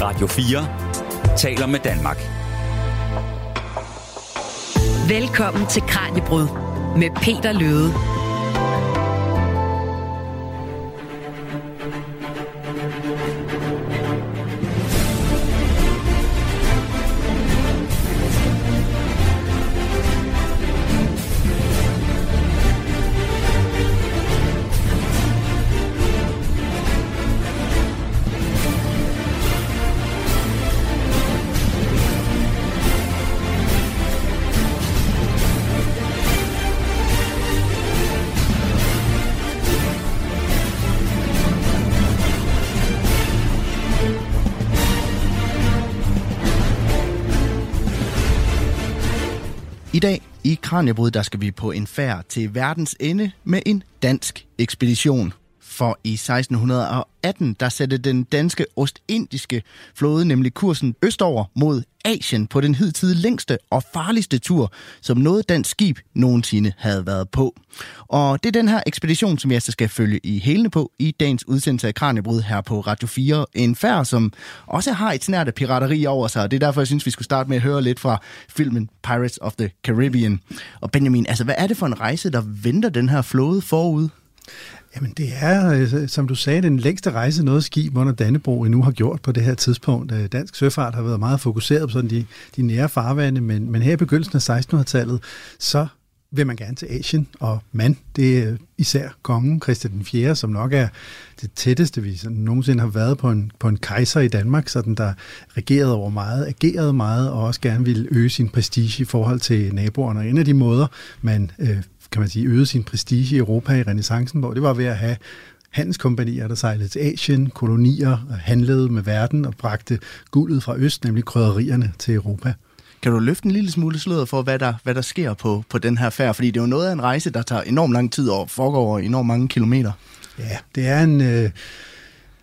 Radio 4 taler med Danmark. Velkommen til Kranjebrud med Peter Løde. Kranjebrud, der skal vi på en færd til verdens ende med en dansk ekspedition. For i 1618, der satte den danske ostindiske flåde nemlig kursen østover mod Asien på den hidtil længste og farligste tur, som noget dansk skib nogensinde havde været på. Og det er den her ekspedition, som jeg så altså skal følge i hælene på i dagens udsendelse af Kranjebrud her på Radio 4. En færd, som også har et snært af pirateri over sig, og det er derfor, jeg synes, vi skulle starte med at høre lidt fra filmen Pirates of the Caribbean. Og Benjamin, altså hvad er det for en rejse, der venter den her flåde forud? Jamen det er, øh, som du sagde, den længste rejse noget skib under Dannebro endnu har gjort på det her tidspunkt. Øh, dansk søfart har været meget fokuseret på sådan de, de nære farvande, men, men her i begyndelsen af 1600-tallet, så vil man gerne til Asien, og mand, det er især kongen Christian den 4., som nok er det tætteste, vi sådan nogensinde har været på en, på en kejser i Danmark, sådan der regerede over meget, agerede meget, og også gerne ville øge sin prestige i forhold til naboerne. Og en af de måder, man øh, kan man sige, øgede sin prestige i Europa i renaissancen, hvor det var ved at have handelskompanier, der sejlede til Asien, kolonier, handlede med verden og bragte guldet fra øst, nemlig krydderierne, til Europa. Kan du løfte en lille smule sløret for, hvad der, hvad der sker på, på den her færd? Fordi det er jo noget af en rejse, der tager enormt lang tid og foregår over enormt mange kilometer. Ja, det er en... Øh,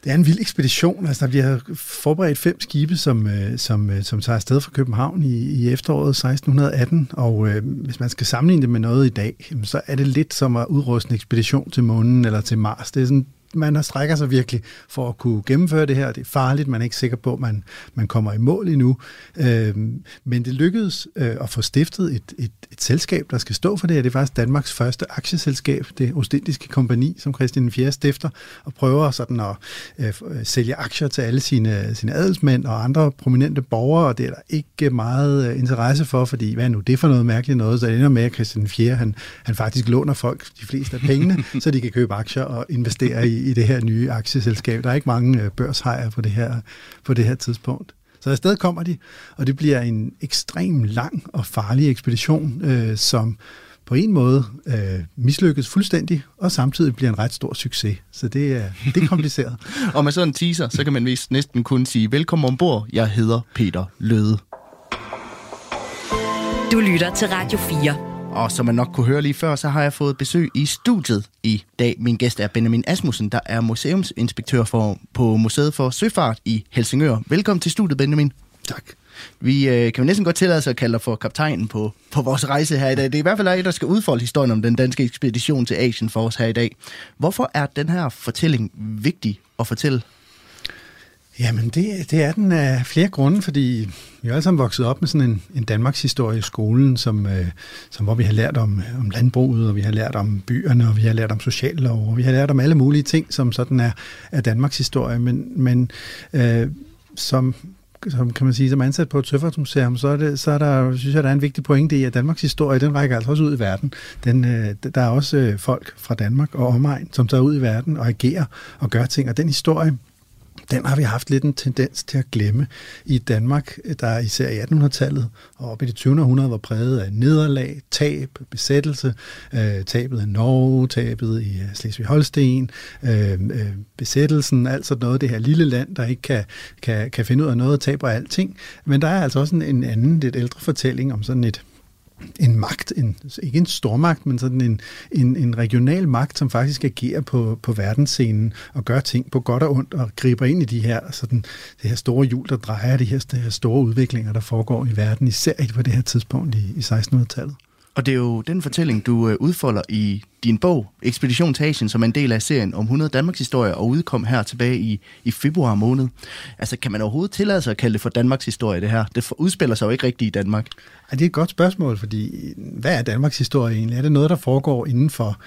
det er en vild ekspedition. Altså, vi har forberedt fem skibe, som, øh, som, øh, som tager afsted fra København i, i efteråret 1618, og øh, hvis man skal sammenligne det med noget i dag, så er det lidt som at udruste en ekspedition til månen eller til Mars. Det er sådan man har strækker sig virkelig for at kunne gennemføre det her. Det er farligt, man er ikke sikker på, at man, man kommer i mål endnu. Øhm, men det lykkedes øh, at få stiftet et, et, et selskab, der skal stå for det her. Det er faktisk Danmarks første aktieselskab, det Ostindiske Kompani, som Christian 4. stifter, og prøver sådan at øh, sælge aktier til alle sine, sine adelsmænd og andre prominente borgere, og det er der ikke meget øh, interesse for, fordi hvad nu, det er for noget mærkeligt noget, så det ender med, at Christian 4. Han, han faktisk låner folk de fleste af pengene, så de kan købe aktier og investere i, i det her nye aktieselskab. Der er ikke mange øh, børshejer på det her, på det her tidspunkt. Så afsted kommer de, og det bliver en ekstrem lang og farlig ekspedition, øh, som på en måde øh, mislykkes fuldstændig, og samtidig bliver en ret stor succes. Så det er, det er kompliceret. og med sådan en teaser, så kan man vist næsten kun sige, velkommen ombord, jeg hedder Peter Løde. Du lytter til Radio 4. Og som man nok kunne høre lige før, så har jeg fået besøg i studiet i dag. Min gæst er Benjamin Asmussen, der er museumsinspektør for, på Museet for Søfart i Helsingør. Velkommen til studiet, Benjamin. Tak. Vi øh, kan jo næsten godt tillade sig at kalde dig for kaptajnen på, på vores rejse her i dag. Det er i hvert fald dig, der skal udfolde historien om den danske ekspedition til Asien for os her i dag. Hvorfor er den her fortælling vigtig at fortælle? Jamen, det, det er den af flere grunde, fordi vi er alle sammen vokset op med sådan en, en Danmarks historie i skolen, som, øh, som, hvor vi har lært om, om landbruget, og vi har lært om byerne, og vi har lært om sociallov, og vi har lært om alle mulige ting, som sådan er, er Danmarks historie. Men, men øh, som, som kan man sige, som ansat på et søfartsmuseum, så er, det, så er der, synes jeg, der er en vigtig pointe i, at Danmarks historie, den rækker altså også ud i verden. Den, øh, der er også øh, folk fra Danmark og omegn, som tager ud i verden og agerer og gør ting, og den historie, den har vi haft lidt en tendens til at glemme i Danmark, der især i 1800-tallet og op i det 20. århundrede var præget af nederlag, tab, besættelse, øh, tabet af Norge, tabet i øh, Slesvig-Holsten, øh, øh, besættelsen, altså noget det her lille land, der ikke kan, kan, kan finde ud af noget og taber alting. Men der er altså også en, en anden, lidt ældre fortælling om sådan et en magt, en, ikke en stormagt, men sådan en, en, en regional magt, som faktisk agerer på, på verdensscenen og gør ting på godt og ondt og griber ind i de her, sådan, det her store hjul, der drejer de her, de her store udviklinger, der foregår i verden, især på det her tidspunkt i, i 1600-tallet. Og det er jo den fortælling, du øh, udfolder i din bog, Expedition Asien, som er en del af serien om 100 Danmarks historie, og udkom her tilbage i, i februar måned. Altså, kan man overhovedet tillade sig at kalde det for Danmarks historie, det her? Det udspiller sig jo ikke rigtigt i Danmark. Ja, det er et godt spørgsmål, fordi øh, hvad er Danmarks historie egentlig? Er det noget, der foregår inden for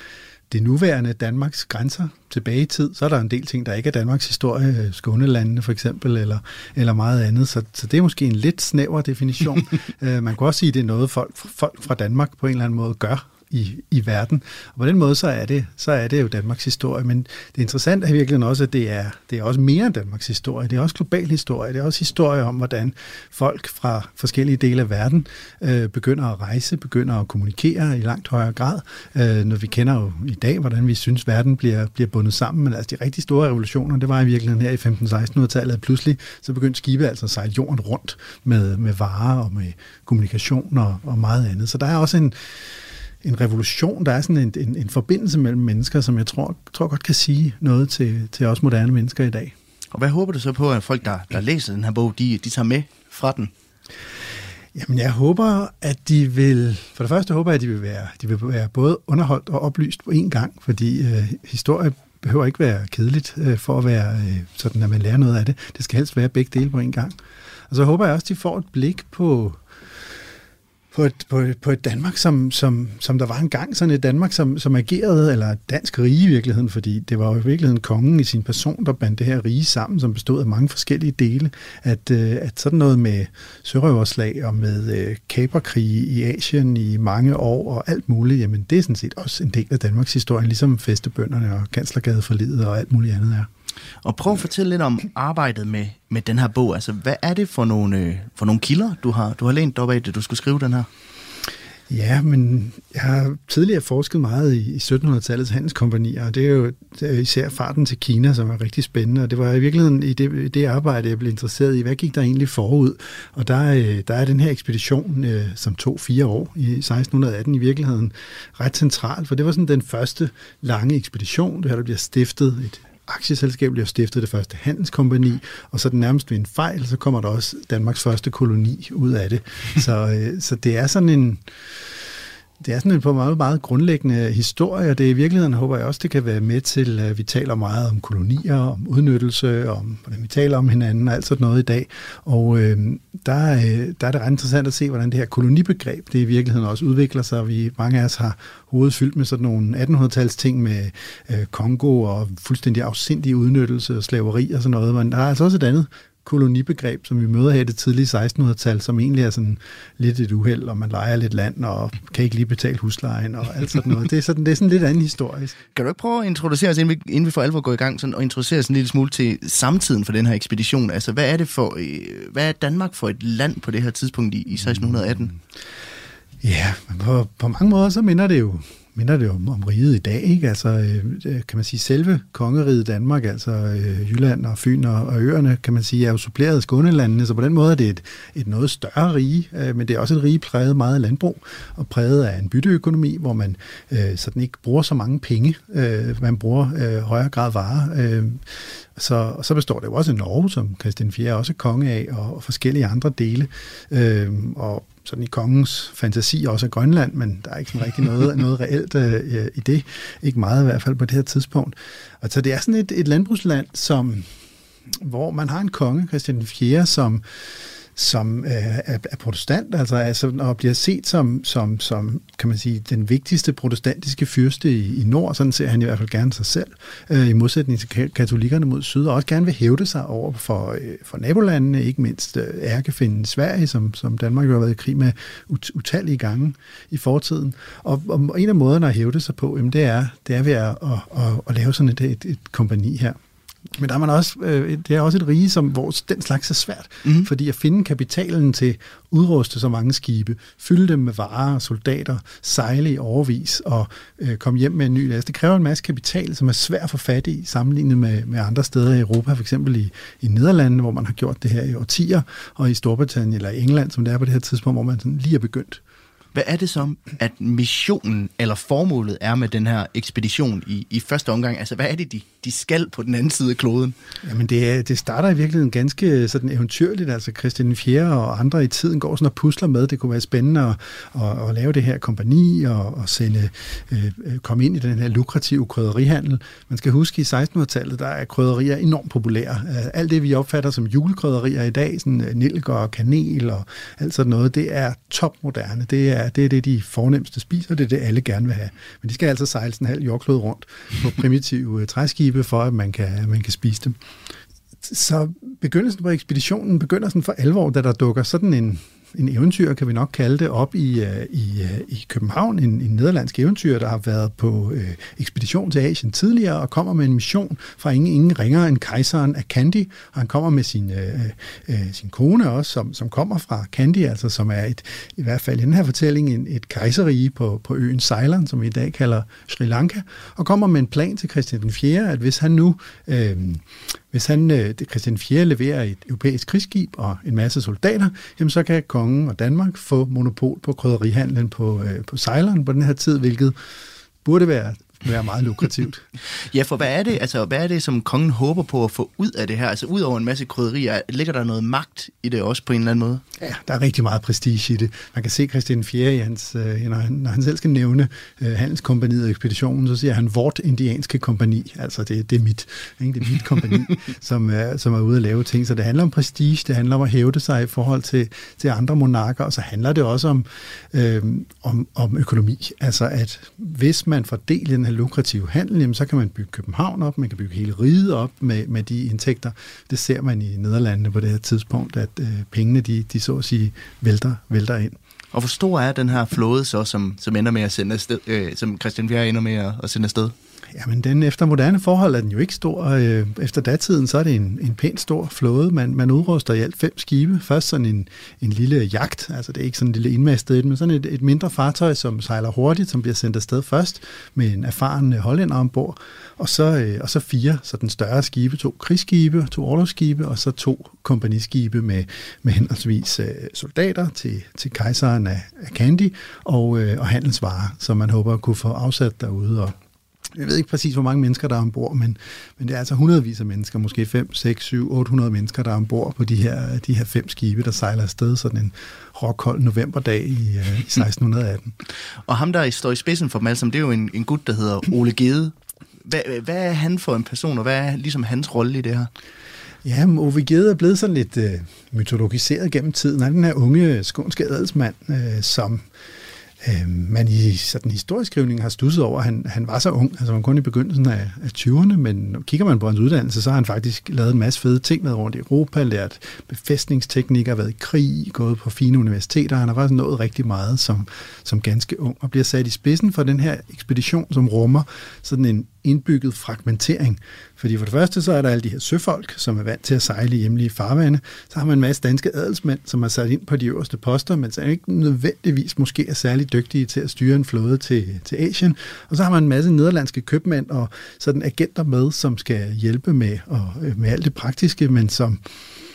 det nuværende Danmarks grænser tilbage i tid, så er der en del ting, der ikke er Danmarks historie, Skånelandene for eksempel, eller, eller meget andet. Så, så det er måske en lidt snæver definition. Øh, man kan også sige, at det er noget, folk, folk fra Danmark på en eller anden måde gør, i, i verden. Og på den måde, så er, det, så er det jo Danmarks historie. Men det interessante er virkelig også, at det er, det er også mere end Danmarks historie. Det er også global historie. Det er også historie om, hvordan folk fra forskellige dele af verden øh, begynder at rejse, begynder at kommunikere i langt højere grad. Øh, når vi kender jo i dag, hvordan vi synes, verden bliver, bliver bundet sammen. Men altså de rigtig store revolutioner, det var i virkeligheden her i 15-1600-tallet. Pludselig så begyndte skibe altså at sejle jorden rundt med, med varer og med kommunikation og, og meget andet. Så der er også en en revolution, der er sådan en, en, en forbindelse mellem mennesker, som jeg tror, tror godt kan sige noget til, til os moderne mennesker i dag. Og hvad håber du så på, at folk, der, der læser den her bog, de, de tager med fra den? Jamen, jeg håber, at de vil... For det første håber jeg, at de vil være, de vil være både underholdt og oplyst på én gang, fordi øh, historie behøver ikke være kedeligt øh, for at være øh, sådan, at man lærer noget af det. Det skal helst være begge dele på én gang. Og så håber jeg også, at de får et blik på på et, på, et, på et Danmark, som, som, som der var engang, sådan et Danmark, som, som agerede, eller dansk rige i virkeligheden, fordi det var jo i virkeligheden kongen i sin person, der bandt det her rige sammen, som bestod af mange forskellige dele, at, øh, at sådan noget med sørøverslag og med øh, kaperkrige i Asien i mange år og alt muligt, jamen det er sådan set også en del af Danmarks historie, ligesom festebønderne og kanslergade for livet og alt muligt andet er. Og prøv at fortælle lidt om arbejdet med, med den her bog. Altså, hvad er det for nogle, øh, for nogle kilder, du har, du har lænt op af, det du skulle skrive den her? Ja, men jeg har tidligere forsket meget i 1700-tallets handelskompanier, og det er jo især farten til Kina, som er rigtig spændende, og det var i virkeligheden i det, i det arbejde, jeg blev interesseret i, hvad gik der egentlig forud? Og der, øh, der er den her ekspedition, øh, som tog fire år i 1618 i virkeligheden, ret central, for det var sådan den første lange ekspedition, der bliver stiftet et aktieselskab bliver stiftet det første handelskompani, og så den nærmest ved en fejl, så kommer der også Danmarks første koloni ud af det. Så, øh, så det er sådan en det er sådan en på meget, meget grundlæggende historie, og det er i virkeligheden, håber jeg også, det kan være med til, at vi taler meget om kolonier, om udnyttelse, om hvordan vi taler om hinanden og alt sådan noget i dag. Og øh, der, øh, der er det ret interessant at se, hvordan det her kolonibegreb, det i virkeligheden også udvikler sig. Vi, mange af os har hovedet fyldt med sådan nogle 1800-tals ting med øh, Kongo og fuldstændig afsindig udnyttelse og slaveri og sådan noget, men der er altså også et andet kolonibegreb, som vi møder her i det tidlige 1600-tal, som egentlig er sådan lidt et uheld, og man leger lidt land, og kan ikke lige betale huslejen, og alt sådan noget. Det er sådan, det er sådan lidt anden historisk. Kan du ikke prøve at introducere os, inden vi, inden vi for alvor går i gang, sådan, og introducere os en lille smule til samtiden for den her ekspedition? Altså, hvad er det for, øh, hvad er Danmark for et land på det her tidspunkt i, i 1618? Ja, på, på mange måder så minder det jo minder det om, om riget i dag, ikke? Altså, øh, øh, kan man sige, selve kongeriget Danmark, altså øh, Jylland og Fyn og, og øerne, kan man sige, er jo suppleret af Skånelandene, så på den måde er det et, et noget større rige, øh, men det er også et rige præget meget af landbrug, og præget af en bytteøkonomi, hvor man øh, sådan ikke bruger så mange penge, øh, man bruger øh, højere grad varer, øh, så, og så består det jo også af Norge, som Christian 4 er også konge af, og, og forskellige andre dele. Øh, og sådan i kongens fantasi også af Grønland, men der er ikke sådan rigtig noget, noget reelt øh, i det. Ikke meget i hvert fald på det her tidspunkt. Og så det er sådan et, et landbrugsland, som, hvor man har en konge, Christian 4, som som øh, er, er protestant, altså, altså og bliver set som, som, som, kan man sige, den vigtigste protestantiske fyrste i, i nord, sådan ser han i hvert fald gerne sig selv, øh, i modsætning til katolikkerne mod syd, og også gerne vil hævde sig over for, øh, for nabolandene, ikke mindst øh, ærkefinden Sverige, som, som Danmark jo har været i krig med ut, utallige gange i fortiden. Og, og en af måderne at hævde sig på, jamen, det er, det er ved at, at, at, at lave sådan et, et, et kompani her. Men der er man også, øh, det er også et rige, som, hvor den slags er svært. Mm. Fordi at finde kapitalen til udruste så mange skibe, fylde dem med varer soldater, sejle i overvis og øh, komme hjem med en ny last. Det kræver en masse kapital, som er svært at få fat i, sammenlignet med, med andre steder i Europa, for eksempel i, i Nederlandene, hvor man har gjort det her i årtier, og i Storbritannien eller i England, som det er på det her tidspunkt, hvor man sådan lige er begyndt. Hvad er det så, at missionen eller formålet er med den her ekspedition i, i første omgang? Altså, hvad er det, de, de skal på den anden side af kloden? Jamen, det, er, det starter i virkeligheden ganske sådan eventyrligt. Altså, Christian 4. og andre i tiden går sådan og pusler med. Det kunne være spændende at, at, at lave det her kompani og, og sende, øh, øh komme ind i den her lukrative krydderihandel. Man skal huske, at i 1600-tallet, der er krydderier enormt populære. Øh, alt det, vi opfatter som julekrydderier i dag, sådan øh, nilker og kanel og alt sådan noget, det er topmoderne. Det er, det er det, de fornemmeste spiser, det er det, alle gerne vil have. Men de skal altså sejle en halv jordklod rundt på primitive øh, træskibe, for at man kan, man kan spise dem. Så begyndelsen på ekspeditionen begynder sådan for alvor, da der dukker sådan en, en eventyr, kan vi nok kalde det, op i, øh, i, øh, i København. En, en nederlandsk eventyr, der har været på øh, ekspedition til Asien tidligere, og kommer med en mission fra ingen, ingen ringer end kejseren af Kandy. Og han kommer med sin, øh, øh, sin kone også, som, som kommer fra Kandy, altså som er et, i hvert fald i den her fortælling en, et kejserige på, på øen Ceylon, som vi i dag kalder Sri Lanka, og kommer med en plan til Christian den 4., at hvis han nu... Øh, hvis han, øh, Christian 4. leverer et europæisk krigsskib og en masse soldater, jamen så kan kongen og Danmark få monopol på krydderihandlen på, øh, på sejleren på den her tid, hvilket burde være være meget lukrativt. ja, for hvad er det, altså, hvad er det, som kongen håber på at få ud af det her? Altså ud over en masse krydderier, ligger der noget magt i det også på en eller anden måde? Ja, der er rigtig meget prestige i det. Man kan se Christian 4. i hans, øh, når, han, når han selv skal nævne øh, handelskompaniet og ekspeditionen, så siger han vort indianske kompani. Altså det, det er mit, ikke? det er mit kompani, som, er, som er ude at lave ting. Så det handler om prestige, det handler om at hævde sig i forhold til, til andre monarker, og så handler det også om, øh, om, om økonomi. Altså at hvis man får del i den her lukrative handel, jamen, så kan man bygge København op, man kan bygge hele riget op med, med de indtægter. Det ser man i Nederlandene på det her tidspunkt, at øh, pengene de, de så at sige vælter, vælter ind. Og hvor stor er den her flåde så, som, som ender med at sende afsted, øh, som Christian Bjerg ender med at, at sende afsted? Jamen, den efter moderne forhold er den jo ikke stor. Øh, efter datiden, så er det en, en pænt stor flåde. Man, man udruster i alt fem skibe. Først sådan en, en lille jagt, altså det er ikke sådan en lille indmastet, men sådan et, et mindre fartøj, som sejler hurtigt, som bliver sendt afsted først, med en erfaren øh, hollænder ombord. Og så, øh, og så fire sådan større skibe, to krigsskibe, to orlogsskibe, og så to kompagniskibe med, med henholdsvis øh, soldater til, til kejseren af, af Candy og, øh, og handelsvarer, som man håber at kunne få afsat derude og jeg ved ikke præcis, hvor mange mennesker, der er ombord, men, men det er altså hundredvis af mennesker, måske 5, 6, 7, 800 mennesker, der er ombord på de her, de her fem skibe, der sejler afsted sådan en råkold novemberdag i, uh, i 1618. Og ham, der står i spidsen for dem alle sammen, det er jo en, en gut, der hedder Ole Gede. Hvad, hvad er han for en person, og hvad er ligesom hans rolle i det her? Ja, Ove Gede er blevet sådan lidt uh, mytologiseret gennem tiden. Han er den her unge skånske adelsmand, uh, som øh, Øhm, man i sådan historieskrivning har stusset over, at han, han var så ung, altså han kun i begyndelsen af, af 20'erne, men kigger man på hans uddannelse, så har han faktisk lavet en masse fede ting med rundt i Europa, lært befæstningsteknikker, været i krig, gået på fine universiteter, han har faktisk nået rigtig meget som, som ganske ung, og bliver sat i spidsen for den her ekspedition, som rummer sådan en indbygget fragmentering. Fordi for det første, så er der alle de her søfolk, som er vant til at sejle i hjemlige farvande. Så har man en masse danske adelsmænd, som er sat ind på de øverste poster, men som ikke nødvendigvis måske er særlig dygtige til at styre en flåde til, til Asien. Og så har man en masse nederlandske købmænd og sådan agenter med, som skal hjælpe med, og, øh, med alt det praktiske, men som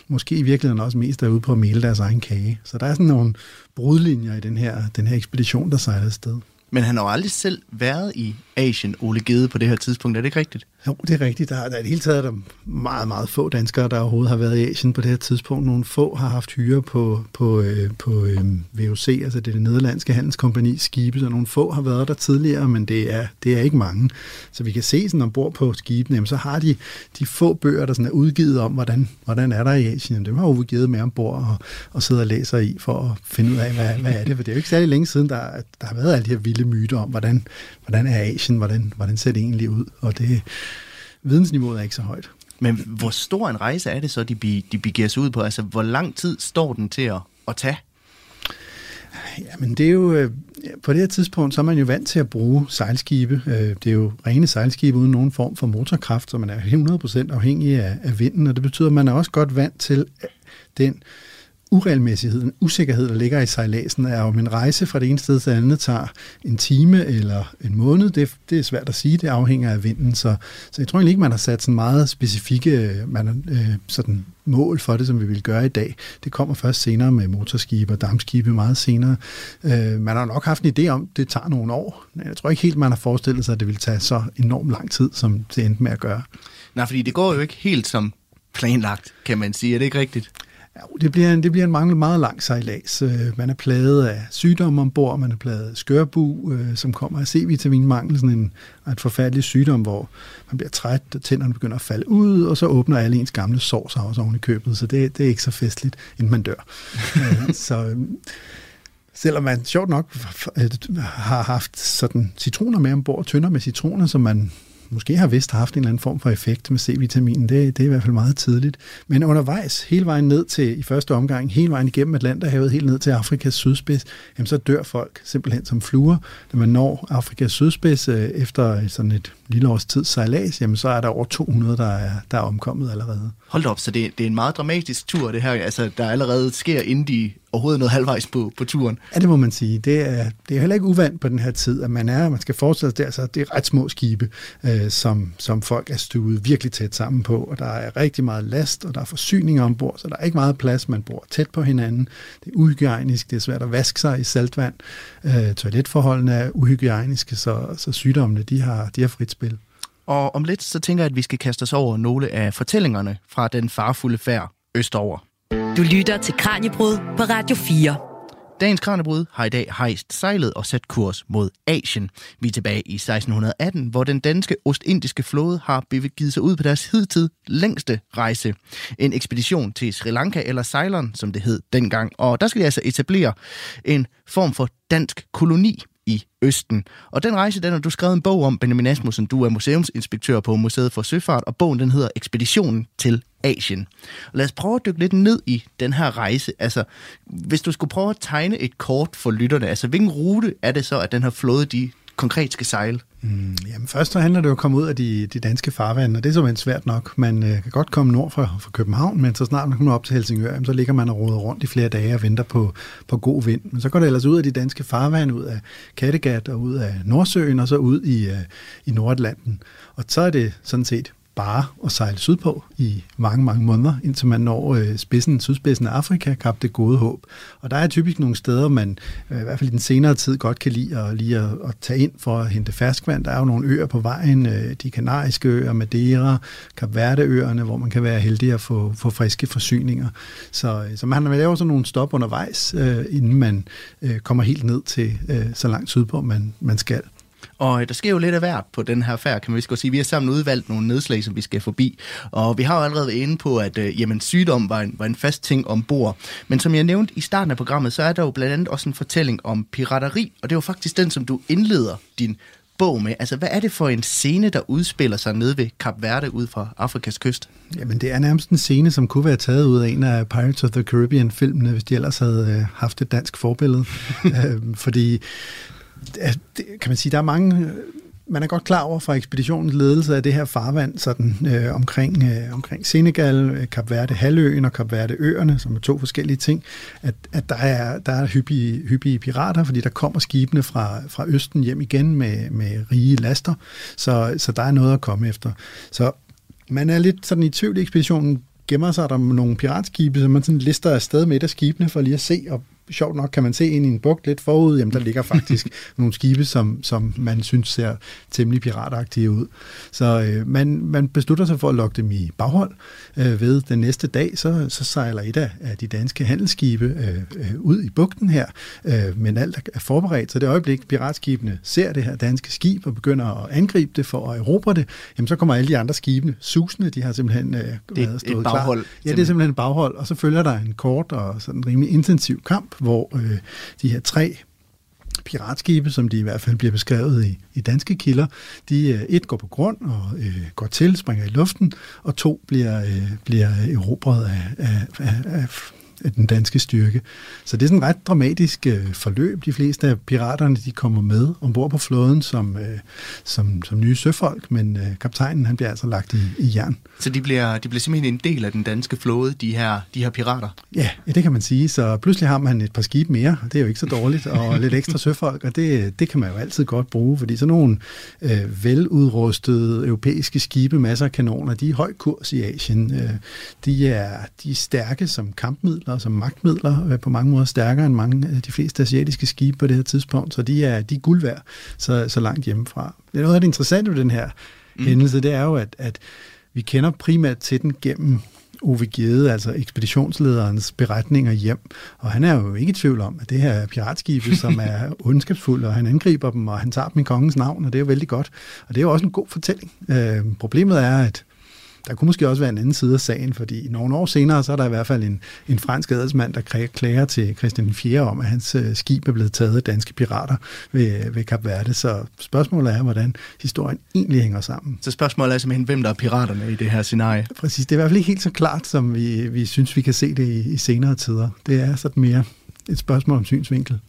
måske i virkeligheden også mest er ude på at male deres egen kage. Så der er sådan nogle brudlinjer i den her, den her ekspedition, der sejler afsted. Men han har jo aldrig selv været i Asien, Ole Gede, på det her tidspunkt. Er det ikke rigtigt? Jo, det er rigtigt. Der, der er i det hele taget der meget, meget få danskere, der overhovedet har været i Asien på det her tidspunkt. Nogle få har haft hyre på, på, øh, på øh, VOC, altså det, det nederlandske handelskompani skibe, så nogle få har været der tidligere, men det er, det er ikke mange. Så vi kan se sådan ombord på skibene, jamen, så har de de få bøger, der sådan er udgivet om, hvordan, hvordan er der i Asien. Jamen, dem har Ove givet med ombord og, og sidder og læser i for at finde ud af, hvad, hvad er det. For det er jo ikke særlig længe siden, der, der har været alle de her vilde myter om, hvordan, hvordan er Asien, hvordan, hvordan ser det egentlig ud. Og det, vidensniveauet er ikke så højt. Men hvor stor en rejse er det så, de, be, de begiver sig ud på? Altså, hvor lang tid står den til at, at tage? Jamen, det er jo... Øh, på det her tidspunkt, så er man jo vant til at bruge sejlskibe. Øh, det er jo rene sejlskibe uden nogen form for motorkraft, så man er 100% afhængig af, af vinden, og det betyder, at man er også godt vant til den uregelmæssighed, uregelmæssigheden, usikkerhed, der ligger i sejladsen, er om en rejse fra det ene sted til det andet tager en time eller en måned. Det, det er svært at sige, det afhænger af vinden. Så, så jeg tror egentlig ikke, man har sat sådan meget specifikke man, øh, sådan mål for det, som vi vil gøre i dag. Det kommer først senere med motorskibe og dammskibe meget senere. Øh, man har nok haft en idé om, at det tager nogle år. Men jeg tror ikke helt, man har forestillet sig, at det vil tage så enormt lang tid, som det endte med at gøre. Nej, fordi det går jo ikke helt som planlagt, kan man sige. Er det ikke rigtigt? Ja, det bliver en, det bliver en mangel meget lang sejlads. Øh, man er plaget af sygdomme ombord, man er plaget af skørbu, øh, som kommer af C-vitaminmangel, sådan en, en forfærdelig sygdom, hvor man bliver træt, tænderne begynder at falde ud, og så åbner alle ens gamle sår sig også oven i købet, så det, det er ikke så festligt, inden man dør. Øh, så selvom man sjovt nok har haft sådan citroner med ombord, tønder med citroner, som man måske har vist haft en eller anden form for effekt med C-vitaminen. Det, det er i hvert fald meget tidligt. Men undervejs, hele vejen ned til, i første omgang, hele vejen igennem Atlanterhavet, helt ned til Afrikas sydspids, jamen så dør folk simpelthen som fluer. Når man når Afrikas sydspids øh, efter sådan et lille års tid sejlads, jamen så er der over 200, der er, der er omkommet allerede. Hold op, så det, det er en meget dramatisk tur, det her, altså, der allerede sker, inden de overhovedet noget halvvejs på, på turen. Ja, det må man sige. Det er, det er heller ikke uvandt på den her tid, at man er, man skal forestille sig, det, altså, det er ret små skibe, øh, som, som folk er stuet virkelig tæt sammen på, og der er rigtig meget last, og der er forsyninger ombord, så der er ikke meget plads, man bor tæt på hinanden. Det er uhygiejnisk, det er svært at vaske sig i saltvand. Øh, toiletforholdene er uhygiejniske, så, så sygdommene, de har, de har frit spil. Og om lidt, så tænker jeg, at vi skal kaste os over nogle af fortællingerne fra den farfulde færd østover. Du lytter til Kranjebrud på Radio 4. Dagens Kranjebrud har i dag hejst sejlet og sat kurs mod Asien. Vi er tilbage i 1618, hvor den danske ostindiske flåde har begivet sig ud på deres hidtid længste rejse. En ekspedition til Sri Lanka eller Ceylon, som det hed dengang. Og der skal de altså etablere en form for dansk koloni i Østen. Og den rejse, den har du skrevet en bog om, Benjamin Asmussen. Du er museumsinspektør på Museet for Søfart, og bogen den hedder Ekspeditionen til Asien. Og lad os prøve at dykke lidt ned i den her rejse. Altså, hvis du skulle prøve at tegne et kort for lytterne, altså hvilken rute er det så, at den her flåde, de konkret skal sejle? Mm, jamen først så handler det jo om at komme ud af de, de danske farvande, og det er simpelthen svært nok. Man øh, kan godt komme nord fra, fra København, men så snart man kommer op til Helsingør, jamen, så ligger man og roder rundt i flere dage og venter på, på god vind. Men så går det ellers ud af de danske farvande, ud af Kattegat og ud af Nordsøen, og så ud i, øh, i Nordatlanten. Og så er det sådan set bare at sejle sydpå i mange, mange måneder, indtil man når øh, spidsen, sydspidsen af Afrika, Kap det gode håb. Og der er typisk nogle steder, man øh, i hvert fald i den senere tid godt kan lide at, lige at, at tage ind for at hente ferskvand. Der er jo nogle øer på vejen, øh, de kanariske øer, Madeira, Kap Verde-øerne, hvor man kan være heldig at få, få friske forsyninger. Så, øh, så man laver sådan nogle stop undervejs, øh, inden man øh, kommer helt ned til øh, så langt sydpå, man, man skal. Og øh, der sker jo lidt af hvert på den her færd, kan man vist sige. Vi har sammen udvalgt nogle nedslag, som vi skal forbi. Og vi har jo allerede været inde på, at øh, jamen, sygdom var en, var en fast ting ombord. Men som jeg nævnte i starten af programmet, så er der jo blandt andet også en fortælling om pirateri. Og det jo faktisk den, som du indleder din bog med. Altså, hvad er det for en scene, der udspiller sig nede ved Kap Verde ud fra Afrikas kyst? Jamen, det er nærmest en scene, som kunne være taget ud af en af Pirates of the Caribbean-filmene, hvis de ellers havde øh, haft et dansk forbillede. øh, fordi Altså, kan man sige, der er mange man er godt klar over fra ekspeditionens ledelse af det her farvand sådan, øh, omkring, øh, omkring Senegal, øh, Kap Verde halvøen og Kap Verde øerne, som er to forskellige ting, at, at der er, der er hyppige, hyppige pirater, fordi der kommer skibene fra, fra Østen hjem igen med, med rige laster, så, så der er noget at komme efter. Så man er lidt sådan i tvivl i ekspeditionen, gemmer sig der nogle piratskibe, som man sådan lister afsted med et af skibene for lige at se og sjovt nok kan man se ind i en bugt lidt forud, jamen der ligger faktisk nogle skibe, som, som man synes ser temmelig piratagtige ud. Så øh, man, man beslutter sig for at lokke dem i baghold. Øh, ved den næste dag, så, så sejler et af, af de danske handelsskibe øh, øh, ud i bugten her, øh, men alt er forberedt. Så det øjeblik, piratskibene ser det her danske skib og begynder at angribe det for at erobre det, jamen så kommer alle de andre skibene susende. De har simpelthen øh, det, været stået et baghold, klar. Ja, det er simpelthen et baghold, og så følger der en kort og sådan rimelig intensiv kamp, hvor øh, de her tre piratskibe, som de i hvert fald bliver beskrevet i, i danske kilder, de øh, et går på grund og øh, går til, springer i luften, og to bliver, øh, bliver erobret af, af, af, af af den danske styrke. Så det er sådan et ret dramatisk øh, forløb. De fleste af piraterne de kommer med ombord på flåden som, øh, som, som nye søfolk, men øh, kaptajnen han bliver altså lagt i, i jern. Så de bliver, de bliver simpelthen en del af den danske flåde, de her, de her pirater? Ja, ja, det kan man sige. Så pludselig har man et par skibe mere, og det er jo ikke så dårligt, og lidt ekstra søfolk, og det, det kan man jo altid godt bruge, fordi sådan nogle øh, veludrustede europæiske skibe, masser af kanoner, de er høj kurs i Asien. Øh, de, er, de er stærke som kampmidler, som magtmidler, øh, på mange måder stærkere end mange af de fleste asiatiske skibe på det her tidspunkt, så de er, de er guld værd så, så langt hjemmefra. Det er noget af det interessante ved den her mm. hændelse, det er jo, at, at vi kender primært til den gennem Ove Gede, altså ekspeditionslederens beretninger hjem. Og han er jo ikke i tvivl om, at det her er piratskibe, som er ondskabsfulde, og han angriber dem, og han tager dem i kongens navn, og det er jo vældig godt. Og det er jo også en god fortælling. Øh, problemet er, at der kunne måske også være en anden side af sagen, fordi nogle år senere, så er der i hvert fald en, en fransk adelsmand, der klager til Christian 4 om, at hans øh, skib er blevet taget af danske pirater ved, ved Kap Verde. Så spørgsmålet er, hvordan historien egentlig hænger sammen. Så spørgsmålet er simpelthen, hvem der er piraterne i det her scenarie? Præcis, det er i hvert fald ikke helt så klart, som vi, vi synes, vi kan se det i, i senere tider. Det er sådan mere et spørgsmål om synsvinkel.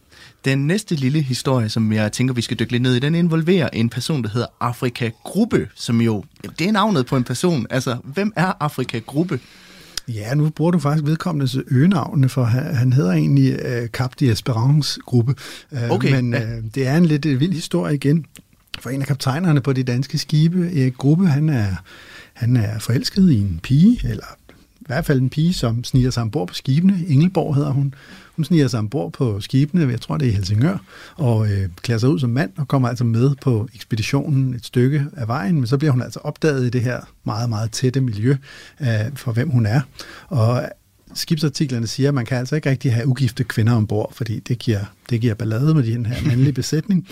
Den næste lille historie, som jeg tænker, vi skal dykke lidt ned i, den involverer en person, der hedder Afrika Gruppe, som jo, det er navnet på en person. Altså, hvem er Afrika Gruppe? Ja, nu bruger du faktisk vedkommendes øgenavne, for han, hedder egentlig uh, Cap de Esperance Gruppe. Uh, okay, men uh, det er en lidt vild historie igen. For en af kaptajnerne på de danske skibe, Erik Gruppe, han er, han er forelsket i en pige, eller i hvert fald en pige, som sniger sig ombord på skibene. Ingelborg hedder hun. Hun sniger sig ombord på skibene, jeg tror det er i Helsingør, og øh, klæder sig ud som mand og kommer altså med på ekspeditionen et stykke af vejen, men så bliver hun altså opdaget i det her meget, meget tætte miljø øh, for hvem hun er. Og skibsartiklerne siger, at man kan altså ikke rigtig have ugifte kvinder ombord, fordi det giver, det giver ballade med den her mandlige besætning.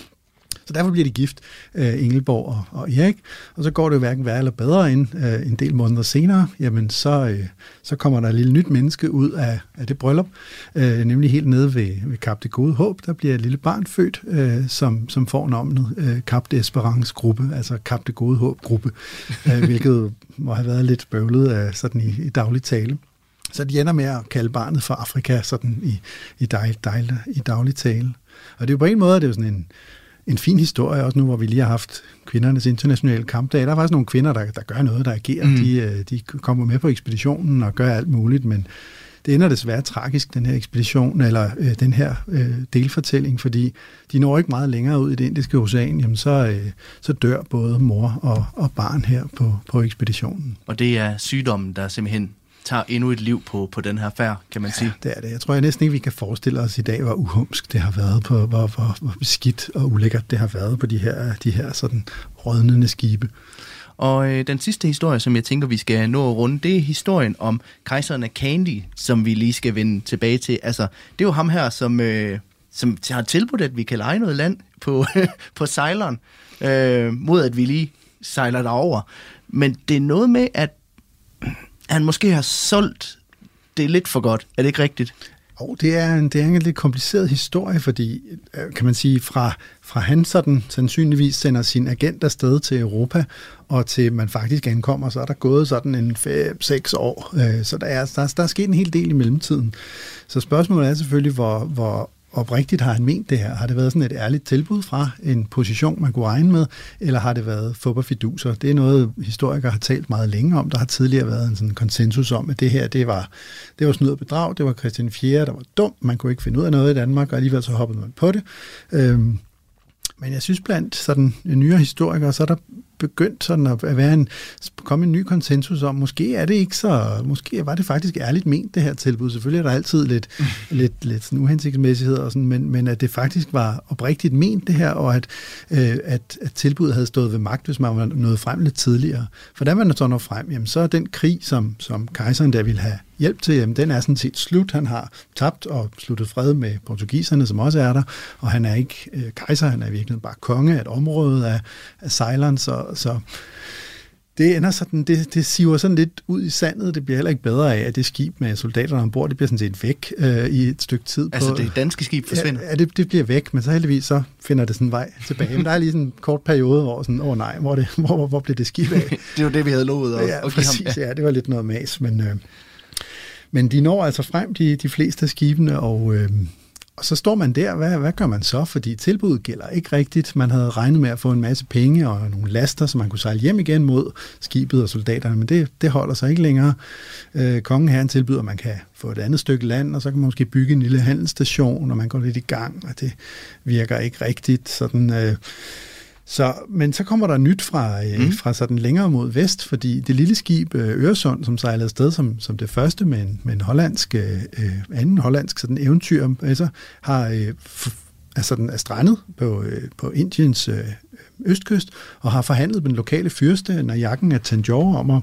Så derfor bliver de gift, øh, Engelborg og, og Erik. Og så går det jo hverken værre eller bedre end øh, en del måneder senere. Jamen, så, øh, så kommer der et lille nyt menneske ud af, af det bryllup, øh, nemlig helt nede ved, ved Kap det Gode Håb. Der bliver et lille barn født, øh, som, som får navnet øh, Kap det Esperance Gruppe, altså Kap det Gode Håb Gruppe, øh, hvilket må have været lidt bøvlet af, sådan i, i daglig tale. Så de ender med at kalde barnet for Afrika sådan i, i, dejl, dejl, i daglig tale. Og det er jo på en måde, det er jo sådan en, en fin historie, også nu hvor vi lige har haft kvindernes internationale kampdag. Der er faktisk nogle kvinder, der, der gør noget, der agerer. Mm. De, øh, de kommer med på ekspeditionen og gør alt muligt, men det ender desværre tragisk, den her ekspedition, eller øh, den her øh, delfortælling, fordi de når ikke meget længere ud i det indiske ocean, jamen så, øh, så dør både mor og, og barn her på, på ekspeditionen. Og det er sygdommen, der simpelthen tager endnu et liv på, på den her færd, kan man sige. Ja, det er det. Jeg tror jeg næsten ikke, vi kan forestille os i dag, hvor uhumsk det har været på, hvor, hvor, hvor skidt og ulækkert det har været på de her, de her sådan rådnende skibe. Og øh, den sidste historie, som jeg tænker, vi skal nå at runde, det er historien om kejseren af Candy, som vi lige skal vende tilbage til. Altså, det er jo ham her, som, øh, som har tilbudt, at vi kan lege noget land på, på sejleren, øh, mod at vi lige sejler derover. Men det er noget med, at han måske har solgt det lidt for godt. Er det ikke rigtigt? Og det er en, det er en lidt kompliceret historie, fordi, øh, kan man sige, fra, fra han sådan sandsynligvis sender sin agent afsted til Europa, og til man faktisk ankommer, så er der gået sådan en 5-6 år. Øh, så der er, der, der er sket en hel del i mellemtiden. Så spørgsmålet er selvfølgelig, hvor, hvor oprigtigt har han ment det her? Har det været sådan et ærligt tilbud fra en position, man kunne regne med, eller har det været fiduser? Det er noget, historikere har talt meget længe om. Der har tidligere været en sådan konsensus om, at det her, det var, det var snyd og bedrag. Det var Christian 4., der var dum. Man kunne ikke finde ud af noget i Danmark, og alligevel så hoppede man på det. Øhm, men jeg synes blandt sådan nyere historikere, så er der begyndt sådan at være en, komme en ny konsensus om, måske er det ikke så, måske var det faktisk ærligt ment, det her tilbud. Selvfølgelig er der altid lidt, mm. lidt, lidt sådan uhensigtsmæssighed, og sådan, men, men at det faktisk var oprigtigt ment det her, og at, øh, at, at tilbuddet havde stået ved magt, hvis man var nået frem lidt tidligere. For da man så når frem, jamen, så er den krig, som, som kejseren der ville have hjælp til, jamen, den er sådan set slut. Han har tabt og sluttet fred med portugiserne, som også er der, og han er ikke øh, kejser, han er i virkeligheden bare konge af et område af, af Ceylon, så, så det ender sådan, det, det siver sådan lidt ud i sandet. Det bliver heller ikke bedre af, at det skib med soldaterne ombord, det bliver sådan set væk øh, i et stykke tid. Altså på, det danske skib forsvinder? Ja, ja det, det bliver væk, men så heldigvis så finder det sådan vej tilbage. Men der er lige sådan en kort periode, hvor sådan, åh oh, nej, hvor, det, hvor, hvor, hvor blev det skib af? det var det, vi havde lovet at, ja, at give præcis, ham. Ja. ja, det var lidt noget mas, men... Øh, men de når altså frem, de, de fleste af skibene, og, øh, og så står man der, hvad, hvad gør man så? Fordi tilbuddet gælder ikke rigtigt. Man havde regnet med at få en masse penge og nogle laster, så man kunne sejle hjem igen mod skibet og soldaterne, men det, det holder sig ikke længere. Øh, kongen her tilbyder, at man kan få et andet stykke land, og så kan man måske bygge en lille handelsstation, og man går lidt i gang, og det virker ikke rigtigt. Sådan... Øh, så, men så kommer der nyt fra, øh, mm. fra sådan længere mod vest, fordi det lille skib øh, Øresund, som sejlede afsted som, som det første med en, med en hollandsk, øh, øh anden hollandsk sådan eventyr, altså, har, øh, altså den er strandet på, øh, på Indiens øh, østkyst, og har forhandlet med den lokale fyrste, Najakken af Tanjore, om at,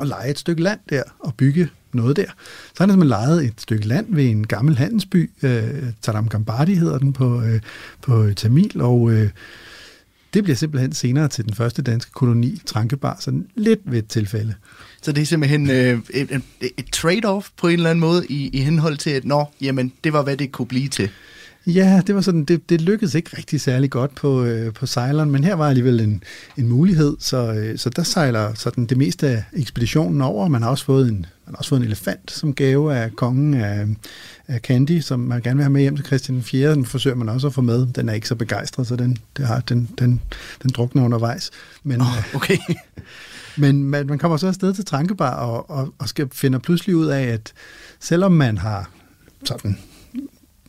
at lege et stykke land der og bygge noget der. Så har han simpelthen lejet et stykke land ved en gammel handelsby, øh, Tadam Gambadi hedder den på, øh, på Tamil, og øh, det bliver simpelthen senere til den første danske koloni, Trankebar, sådan lidt ved et tilfælde. Så det er simpelthen øh, et, et, et trade-off på en eller anden måde i, i henhold til, at nå, jamen, det var, hvad det kunne blive til. Ja, det var sådan, det, det lykkedes ikke rigtig særlig godt på, øh, på sejleren, men her var alligevel en, en mulighed, så, øh, så der sejler sådan det meste af ekspeditionen over. Man har også fået en, man har også fået en elefant som gave af kongen af, af Candy, som man gerne vil have med hjem til Christian 4. Den forsøger man også at få med. Den er ikke så begejstret, så den, det har, den, den, den drukner undervejs. Men, oh, okay. men man, man kommer så afsted til Trankebar og, og, og skal finde pludselig ud af, at selvom man har sådan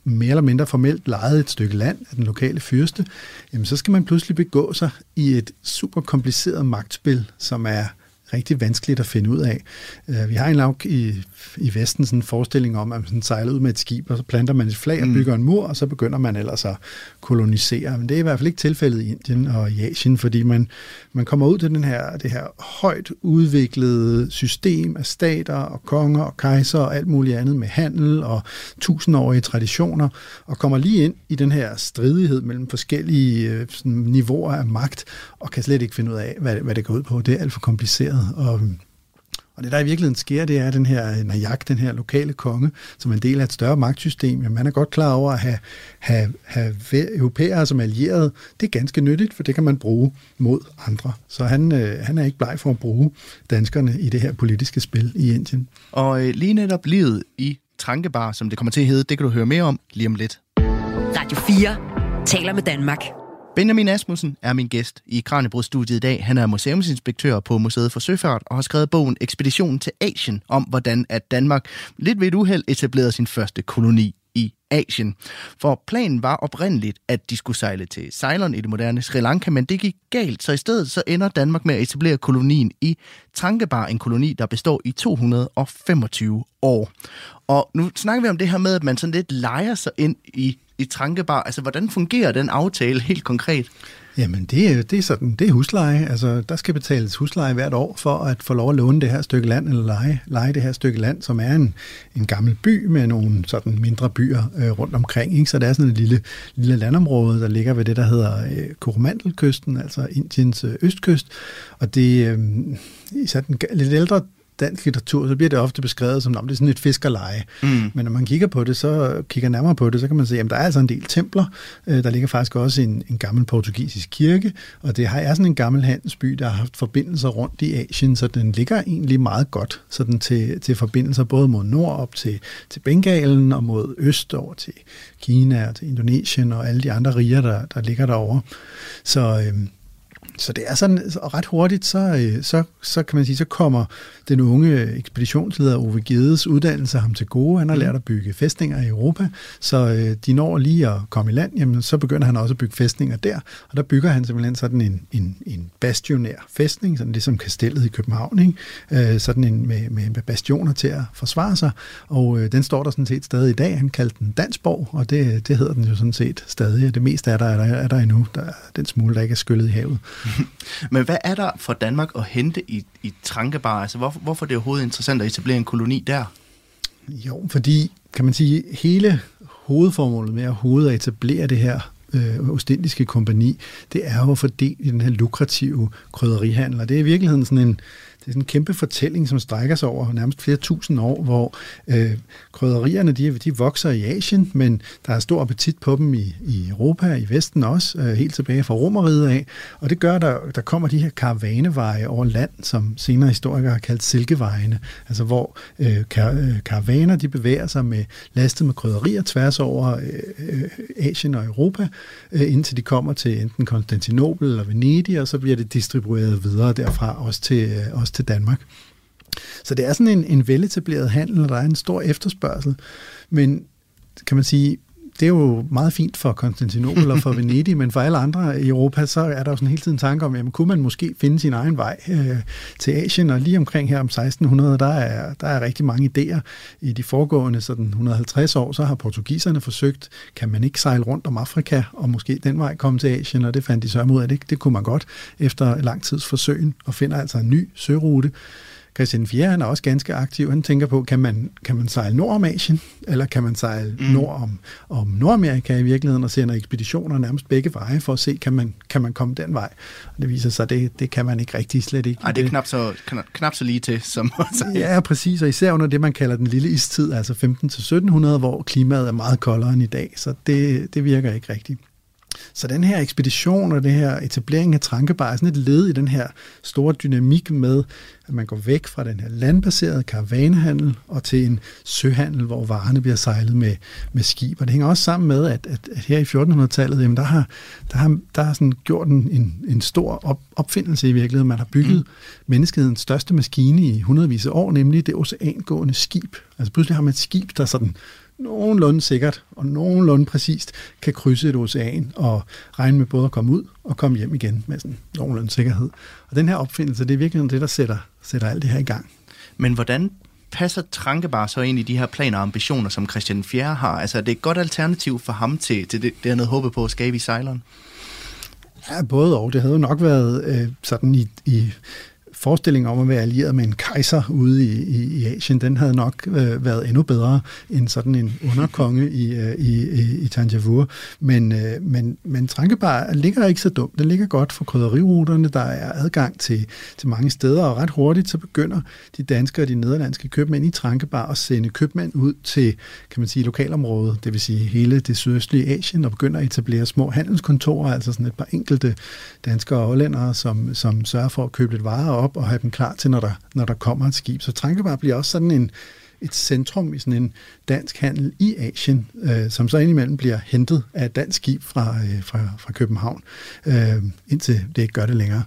mere eller mindre formelt lejet et stykke land af den lokale fyrste, jamen så skal man pludselig begå sig i et super kompliceret magtspil, som er rigtig vanskeligt at finde ud af. Øh, vi har en lag i, i Vesten sådan en forestilling om, at man sejler ud med et skib, og så planter man et flag og mm. bygger en mur, og så begynder man ellers at kolonisere. Men det er i hvert fald ikke tilfældet i Indien og i Asien, fordi man, man kommer ud til den her, det her højt udviklede system af stater og konger og kejser og alt muligt andet med handel og tusindårige traditioner, og kommer lige ind i den her stridighed mellem forskellige øh, sådan, niveauer af magt, og kan slet ikke finde ud af, hvad, hvad det går ud på. Det er alt for kompliceret. Og, og det, der i virkeligheden sker, det er, at den her Najak, den her lokale konge, som er en del af et større magtsystem, jamen, han er godt klar over at have, have, have europæere som allierede. Det er ganske nyttigt, for det kan man bruge mod andre. Så han, øh, han er ikke bleg for at bruge danskerne i det her politiske spil i Indien. Og øh, lige netop livet i Trankebar, som det kommer til at hedde, det kan du høre mere om lige om lidt. Radio 4 taler med Danmark. Benjamin Asmussen er min gæst i Kranjebrudstudiet i dag. Han er museumsinspektør på Museet for Søfart og har skrevet bogen Expeditionen til Asien om, hvordan at Danmark lidt ved et uheld etablerede sin første koloni Asien. For planen var oprindeligt, at de skulle sejle til Ceylon i det moderne Sri Lanka, men det gik galt, så i stedet så ender Danmark med at etablere kolonien i Trankebar, en koloni, der består i 225 år. Og nu snakker vi om det her med, at man sådan lidt leger sig ind i i Trankebar. Altså, hvordan fungerer den aftale helt konkret? Jamen, det det er sådan, det er husleje. Altså, der skal betales husleje hvert år for at få lov at låne det her stykke land, eller lege, lege det her stykke land, som er en, en gammel by med nogle sådan mindre byer øh, rundt omkring. Ikke? Så det er sådan et lille, lille landområde, der ligger ved det, der hedder øh, Koromandelkysten, altså Indiens øh, østkyst. Og det øh, i sådan lidt ældre dansk litteratur, så bliver det ofte beskrevet som om det er sådan et fiskerleje. Mm. Men når man kigger på det, så kigger nærmere på det, så kan man se, at der er altså en del templer. Øh, der ligger faktisk også en, en gammel portugisisk kirke, og det er sådan en gammel handelsby, der har haft forbindelser rundt i Asien, så den ligger egentlig meget godt sådan til, til forbindelser både mod nord op til, til Bengalen og mod øst over til Kina og til Indonesien og alle de andre riger, der, der ligger derovre. Så, øhm, så det er sådan, og ret hurtigt, så, øh, så, så kan man sige, så kommer den unge ekspeditionsleder Ove Gedes uddannelse ham til gode. Han har mm. lært at bygge fæstninger i Europa, så øh, de når lige at komme i land, jamen så begynder han også at bygge fæstninger der, og der bygger han simpelthen sådan en, en, en bastionær fæstning, sådan ligesom kastellet i København, ikke? Øh, sådan en med, med, med bastioner til at forsvare sig, og øh, den står der sådan set stadig i dag. Han kaldte den Dansborg, og det, det hedder den jo sådan set stadig. Det meste af der er der, er der endnu. Der er den smule, der ikke er skyllet i havet. Men hvad er der for Danmark at hente i, i Trankebar? Altså, hvorfor, hvorfor er det overhovedet interessant at etablere en koloni der? Jo, fordi, kan man sige, hele hovedformålet med at hovedet at etablere det her øh, ostindiske kompani, det er jo at fordele i den her lukrative krydderihandel. Og det er i virkeligheden sådan en, det er sådan en kæmpe fortælling, som strækker sig over nærmest flere tusind år, hvor øh, krydderierne de, de vokser i Asien, men der er stor appetit på dem i, i Europa, i Vesten også, øh, helt tilbage fra Romeriet af. Og det gør, at der, der kommer de her karavaneveje over land, som senere historikere har kaldt silkevejene, altså hvor øh, kar, øh, karavaner de bevæger sig med lastet med krydderier tværs over øh, øh, Asien og Europa, øh, indtil de kommer til enten Konstantinopel eller Venedig, og så bliver det distribueret videre derfra, også til, øh, også til Danmark. Så det er sådan en, en veletableret handel, og der er en stor efterspørgsel. Men kan man sige, det er jo meget fint for Konstantinopel og for Venedig, men for alle andre i Europa, så er der jo sådan hele tiden tanke om, jamen kunne man måske finde sin egen vej øh, til Asien, og lige omkring her om 1600, der er, der er rigtig mange idéer. I de foregående sådan 150 år, så har portugiserne forsøgt, kan man ikke sejle rundt om Afrika, og måske den vej komme til Asien, og det fandt de så ud af, det, det kunne man godt efter lang tids forsøgen, og finder altså en ny sørute. Christian 4. han er også ganske aktiv. Han tænker på, kan man, kan man sejle nord om Asien, eller kan man sejle mm. nord om, om Nordamerika i virkeligheden, og sender ekspeditioner nærmest begge veje for at se, kan man, kan man komme den vej. Og det viser sig, det, det kan man ikke rigtig, slet ikke. Nej, det er knap så, knap, knap så lige til. Som ja, præcis, og især under det, man kalder den lille istid, altså 15-1700, hvor klimaet er meget koldere end i dag, så det, det virker ikke rigtigt. Så den her ekspedition og det her etablering af Trankebar er sådan et led i den her store dynamik med, at man går væk fra den her landbaserede karavanehandel og til en søhandel, hvor varerne bliver sejlet med, med skib. Og det hænger også sammen med, at, at, at her i 1400-tallet, jamen der har, der har, der har sådan gjort en, en, en stor op, opfindelse i virkeligheden. Man har bygget mm. menneskehedens største maskine i hundredvis af år, nemlig det oceangående skib. Altså pludselig har man et skib, der sådan nogenlunde sikkert og nogenlunde præcist kan krydse et ocean og regne med både at komme ud og komme hjem igen med sådan nogenlunde sikkerhed. Og den her opfindelse, det er virkelig det, der sætter, sætter alt det her i gang. Men hvordan passer Trankebar så ind i de her planer og ambitioner, som Christian 4. har? Altså, er det et godt alternativ for ham til, til det, det han havde håbet på at skabe i sejleren? Ja, både og. Det havde jo nok været øh, sådan i, i forestilling om at være allieret med en kejser ude i, i, i Asien, den havde nok øh, været endnu bedre end sådan en underkonge i, øh, i, i, i Tanjavur. Men, øh, men, men Trankebar ligger ikke så dumt. Den ligger godt for krydderiruterne. Der er adgang til, til mange steder, og ret hurtigt så begynder de danske og de nederlandske købmænd i Trankebar at sende købmænd ud til, kan man sige, lokalområdet, det vil sige hele det sydøstlige Asien, og begynder at etablere små handelskontorer, altså sådan et par enkelte danskere og hollændere, som, som sørger for at købe lidt varer op op og have dem klar til, når der, når der kommer et skib. Så Trankebar bliver også sådan en, et centrum i sådan en dansk handel i Asien, øh, som så indimellem bliver hentet af et dansk skib fra, øh, fra, fra København, øh, indtil det ikke gør det længere.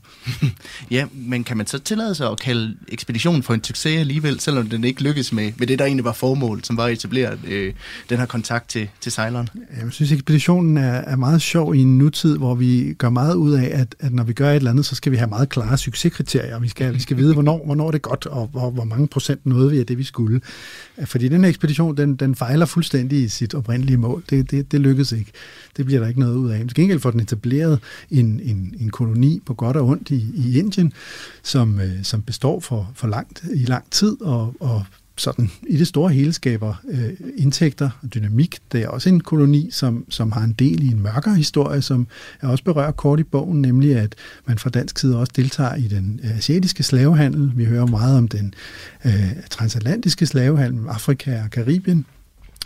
ja, men kan man så tillade sig at kalde ekspeditionen for en succes alligevel, selvom den ikke lykkes med, med det, der egentlig var formål, som var at etablere øh, den her kontakt til, til sejleren? Jeg synes, ekspeditionen er, er meget sjov i en nutid, hvor vi gør meget ud af, at, at når vi gør et eller andet, så skal vi have meget klare succeskriterier. Vi skal, vi skal vide, hvornår, hvornår det er godt, og hvor, hvor mange procent nåede vi af det, vi skulle. Fordi den ekspedition, den, den fejler fuldstændig i sit oprindelige mål. Det, det, det lykkedes ikke. Det bliver der ikke noget ud af. Til gengæld får den etableret en, en, en koloni på godt og ondt i, i Indien, som, øh, som består for, for langt, i lang tid og, og sådan i det store hele skaber øh, indtægter og dynamik. Det er også en koloni, som, som har en del i en mørkere historie, som er også berørt kort i bogen, nemlig at man fra dansk side også deltager i den øh, asiatiske slavehandel. Vi hører meget om den øh, transatlantiske slavehandel, Afrika og Karibien,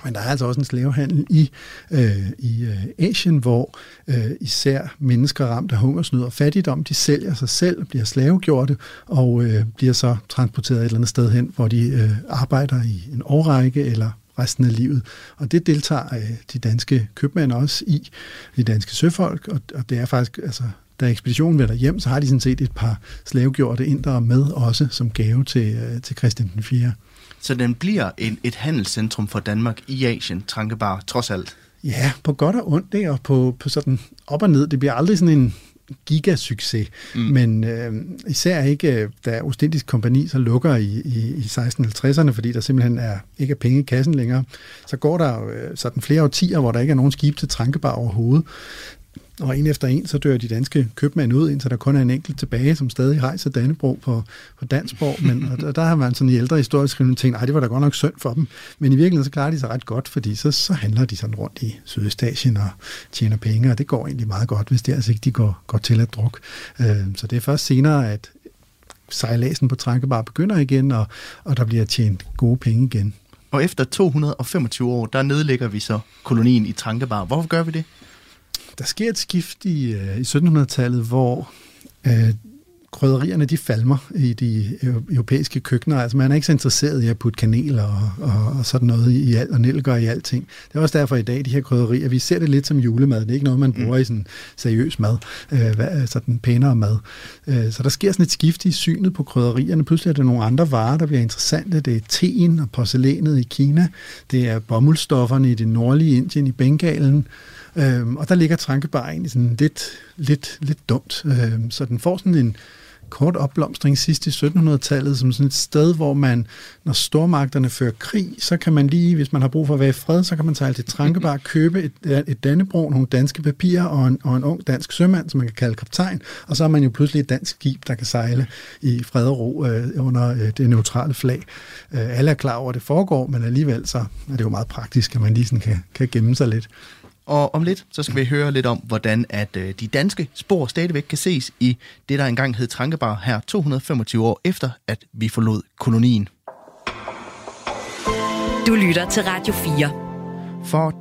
men der er altså også en slavehandel i, øh, i øh, Asien, hvor øh, især mennesker ramt af hungersnød og fattigdom, de sælger sig selv, bliver slavegjorte og øh, bliver så transporteret et eller andet sted hen, hvor de øh, arbejder i en årrække eller resten af livet. Og det deltager øh, de danske købmænd også i, de danske søfolk, og, og det er faktisk, altså, da ekspeditionen vender hjem, så har de sådan set et par slavegjorte indere med også som gave til, øh, til Christian den 4. Så den bliver en, et handelscentrum for Danmark i Asien, Trankebar, trods alt. Ja, på godt og ondt, det, og på, på sådan op og ned. Det bliver aldrig sådan en gigasucces, mm. men øh, især ikke, øh, da Ostindisk Kompani så lukker i, i, i 1650'erne, fordi der simpelthen er, ikke er penge i kassen længere, så går der øh, sådan flere årtier, hvor der ikke er nogen skib til Trankebar overhovedet og en efter en, så dør de danske købmænd ud, indtil der kun er en enkelt tilbage, som stadig rejser Dannebro på, på Dansborg. Men og der, der har man sådan i ældre historisk skrivning tænkt, nej, det var da godt nok synd for dem. Men i virkeligheden, så klarer de sig ret godt, fordi så, så handler de sådan rundt i Sydøstasien og tjener penge, og det går egentlig meget godt, hvis det altså ikke de går, går til at druk. Øh, så det er først senere, at sejladsen på Trankebar begynder igen, og, og der bliver tjent gode penge igen. Og efter 225 år, der nedlægger vi så kolonien i Trankebar. Hvorfor gør vi det? Der sker et skift i, øh, i 1700-tallet, hvor øh, krydderierne de falmer i de europæiske køkkener. Altså man er ikke så interesseret i at putte kanel og, og, og sådan noget i alt, og nelliker i alting. Det er også derfor i dag, de her krydderier, vi ser det lidt som julemad. Det er ikke noget, man bruger mm. i sådan seriøs mad, øh, sådan pænere mad. Øh, så der sker sådan et skift i synet på krydderierne. Pludselig er der nogle andre varer, der bliver interessante. Det er teen og porcelænet i Kina. Det er bomuldstofferne i det nordlige Indien, i Bengalen. Øhm, og der ligger Trankebar egentlig sådan lidt, lidt, lidt dumt. Øhm, så den får sådan en kort opblomstring sidst i 1700-tallet som sådan et sted, hvor man, når stormagterne fører krig, så kan man lige, hvis man har brug for at være i fred, så kan man tage til Trankebar, købe et, et Dannebro, nogle danske papirer og en, og en ung dansk sømand, som man kan kalde kaptajn, og så er man jo pludselig et dansk skib, der kan sejle i fred og ro øh, under øh, det neutrale flag. Øh, alle er klar over, at det foregår, men alligevel så er det jo meget praktisk, at man lige sådan kan, kan gemme sig lidt. Og om lidt, så skal vi høre lidt om, hvordan at øh, de danske spor stadigvæk kan ses i det, der engang hed Trankebar her 225 år efter, at vi forlod kolonien. Du lytter til Radio 4. For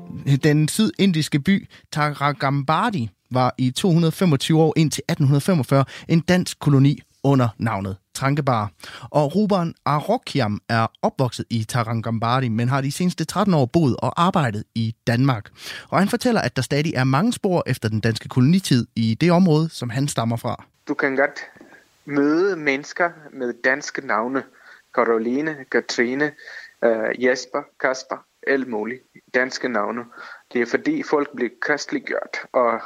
den sydindiske by Taragambadi var i 225 år indtil 1845 en dansk koloni under navnet Trankebar. Og Ruben Arokiam er opvokset i Tarangambari, men har de seneste 13 år boet og arbejdet i Danmark. Og han fortæller, at der stadig er mange spor efter den danske kolonitid i det område, som han stammer fra. Du kan godt møde mennesker med danske navne. Caroline, Katrine, øh, Jesper, Kasper, alt muligt. danske navne. Det er fordi folk blev kristeliggjort, og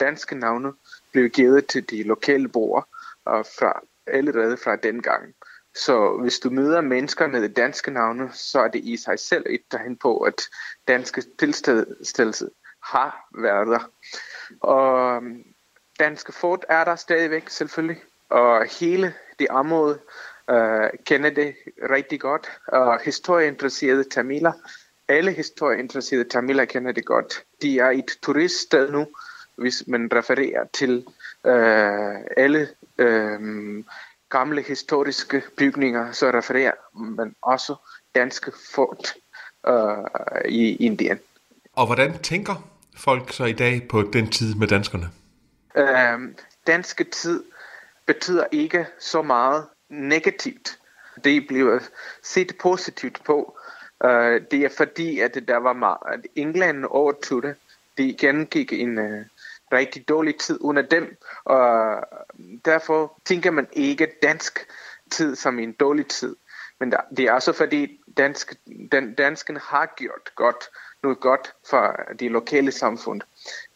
danske navne blev givet til de lokale borgere og fra allerede fra den gang. Så hvis du møder mennesker med danske navne, så er det i sig selv et tegn på, at danske tilstedelse har været der. Og um, danske fort er der stadigvæk selvfølgelig, og hele det område øh, kender det rigtig godt. Og historieinteresserede tamiler, alle historieinteresserede tamiler kender det godt. De er et turiststed nu, hvis man refererer til øh, alle uh, gamle historiske bygninger, så refererer man også danske fort uh, i Indien. Og hvordan tænker folk så i dag på den tid med danskerne? Uh, danske tid betyder ikke så meget negativt. Det bliver set positivt på. Uh, det er fordi, at der var meget, at England overtog det. De gennemgik en, uh, rigtig dårlig tid under dem, og derfor tænker man ikke dansk tid som en dårlig tid. Men det er også fordi dansk, den, danskerne har gjort godt, noget godt for de lokale samfund.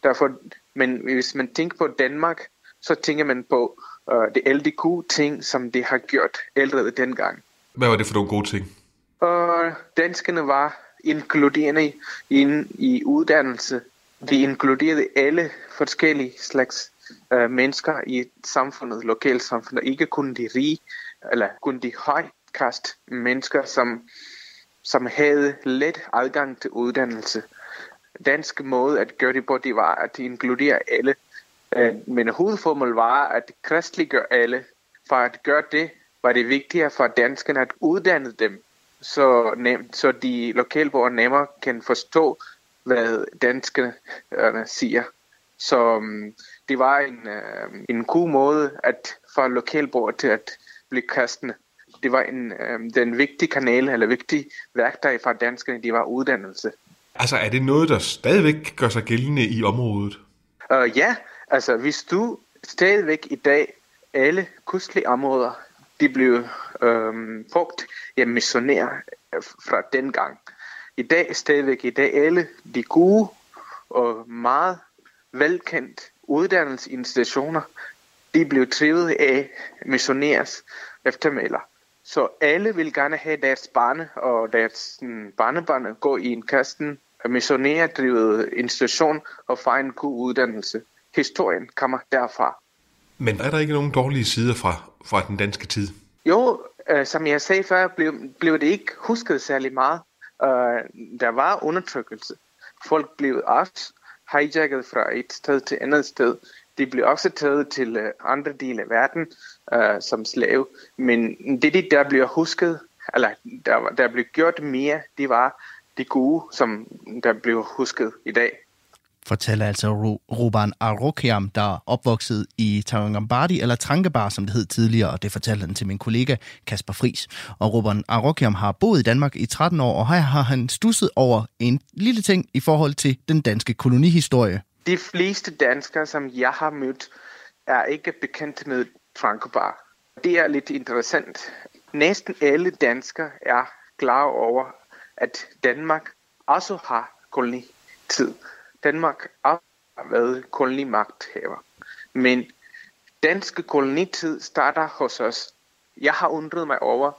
Derfor, men hvis man tænker på Danmark, så tænker man på uh, det alle de gode ting, som de har gjort allerede dengang. Hvad var det for nogle gode ting? Og danskerne var inkluderende i, i uddannelse, de inkluderede alle forskellige slags øh, mennesker i samfundet, lokalsamfundet, ikke kun de rige, eller kun de højkast mennesker, som, som havde let adgang til uddannelse. Dansk måde at gøre det på, det var at inkludere alle. Øh, men hovedformålet var at kristliggøre alle. For at gøre det, var det vigtigere for danskerne at uddanne dem, så, nem, så de lokalborgere nemmere kan forstå, hvad danskerne siger. Så um, det var en, uh, en god måde at få lokalborgere til at blive kristne. Det var en, um, den vigtige kanal, eller vigtige værktøj for danskerne, det var uddannelse. Altså er det noget, der stadigvæk gør sig gældende i området? Uh, ja, altså hvis du stadigvæk i dag, alle kystlige områder, de blev um, brugt af missionærer fra den gang i dag stadigvæk i dag alle de gode og meget velkendt uddannelsesinstitutioner, de blev trivet af missionærs eftermæler. Så alle vil gerne have deres barne og deres barnebarn gå i en kasten missionærdrevet institution og få en god uddannelse. Historien kommer derfra. Men er der ikke nogen dårlige sider fra, fra den danske tid? Jo, øh, som jeg sagde før, blev, blev det ikke husket særlig meget øh, der var undertrykkelse. Folk blev også hijacket fra et sted til andet sted. De blev også taget til øh, andre dele af verden. uh, som slave. Men det, det, der blev husket, eller der, der blev gjort mere, det var det gode, som der blev husket i dag fortæller altså Ruban Arokiam, der er opvokset i Tarangambadi, eller Trankebar, som det hed tidligere, og det fortalte han til min kollega Kasper Fris. Og Ruban Arokiam har boet i Danmark i 13 år, og her har han stusset over en lille ting i forhold til den danske kolonihistorie. De fleste danskere, som jeg har mødt, er ikke bekendt med Trankebar. Det er lidt interessant. Næsten alle danskere er klar over, at Danmark også har kolonitid. Danmark har været kolonimagthaver. Men danske kolonitid starter hos os. Jeg har undret mig over,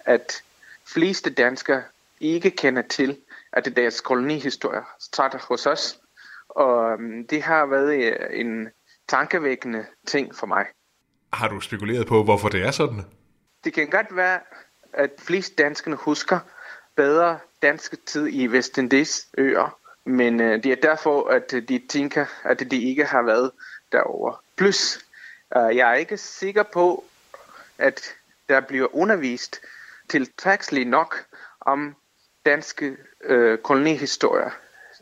at fleste danskere ikke kender til, at deres kolonihistorie starter hos os. Og øhm, det har været øh, en tankevækkende ting for mig. Har du spekuleret på, hvorfor det er sådan? Det kan godt være, at flest danskerne husker bedre danske tid i Vestindies øer, men øh, det er derfor, at øh, de tænker, at de ikke har været derovre. Plus, øh, jeg er ikke sikker på, at der bliver undervist tilstrækkeligt nok om danske øh, kolonihistorier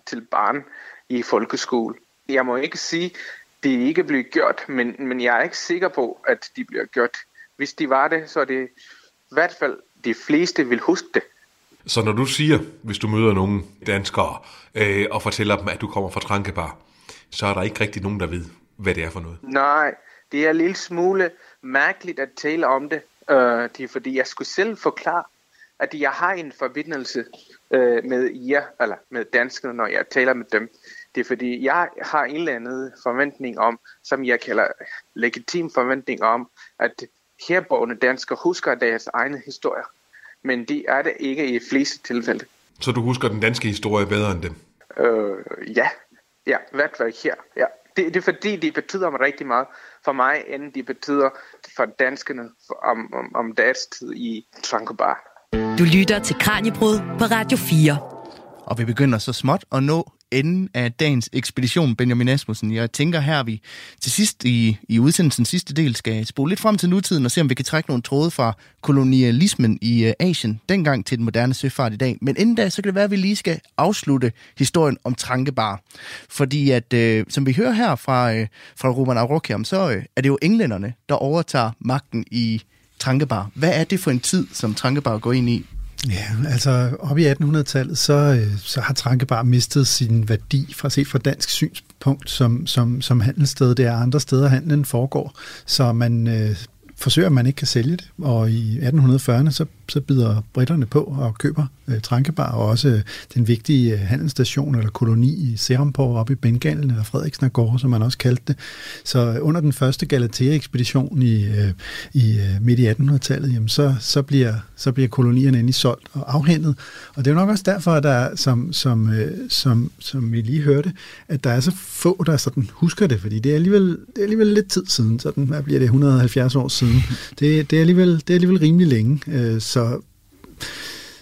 til barn i folkeskole. Jeg må ikke sige, at det ikke bliver gjort, men, men jeg er ikke sikker på, at de bliver gjort. Hvis de var det, så er det i hvert fald de fleste vil huske det. Så når du siger, hvis du møder nogle danskere øh, og fortæller dem, at du kommer fra Trankebar, så er der ikke rigtig nogen, der ved, hvad det er for noget? Nej, det er en lille smule mærkeligt at tale om det. Øh, det er fordi, jeg skulle selv forklare, at jeg har en forbindelse øh, med jer, eller med danskerne, når jeg taler med dem. Det er fordi, jeg har en eller anden forventning om, som jeg kalder legitim forventning om, at herboende danskere husker deres egne historier men de er det ikke i fleste tilfælde. Så du husker den danske historie bedre end dem? Øh, ja, ja, i hvert fald her. Ja. Det, det er fordi, de betyder mig rigtig meget for mig, end de betyder for danskerne om, om, om deres tid i Trankobar. Du lytter til Kranjebrud på Radio 4. Og vi begynder så småt at nå enden af dagens ekspedition, Benjamin Asmussen. Jeg tænker her, vi til sidst i, i udsendelsen sidste del skal spole lidt frem til nutiden og se, om vi kan trække nogle tråde fra kolonialismen i øh, Asien, dengang til den moderne søfart i dag. Men inden da, så kan det være, at vi lige skal afslutte historien om Trankebar. Fordi at, øh, som vi hører her fra, øh, fra Roman Arokiam, så øh, er det jo englænderne, der overtager magten i Trankebar. Hvad er det for en tid, som Trankebar går ind i? Ja, altså op i 1800-tallet, så, øh, så har Trankebar mistet sin værdi fra set fra dansk synspunkt som, som, som handelssted. Det er andre steder, handlen foregår. Så man, øh, forsøger, at man ikke kan sælge det. Og i 1840'erne, så, så bider britterne på og køber øh, Trankebar, og også øh, den vigtige øh, handelsstation eller koloni i Serampore oppe i Bengalen, eller Frederiksnagård, som man også kaldte det. Så øh, under den første Galatea-ekspedition i, øh, i øh, midt i 1800-tallet, jamen så, så, bliver, så bliver kolonierne endelig solgt og afhændet. Og det er jo nok også derfor, at der, som, som, øh, som, som vi lige hørte, at der er så få, der sådan husker det, fordi det er alligevel, det er alligevel lidt tid siden, sådan hvad bliver det, 170 år siden. Det, det, er, alligevel, det er alligevel rimelig længe, øh, så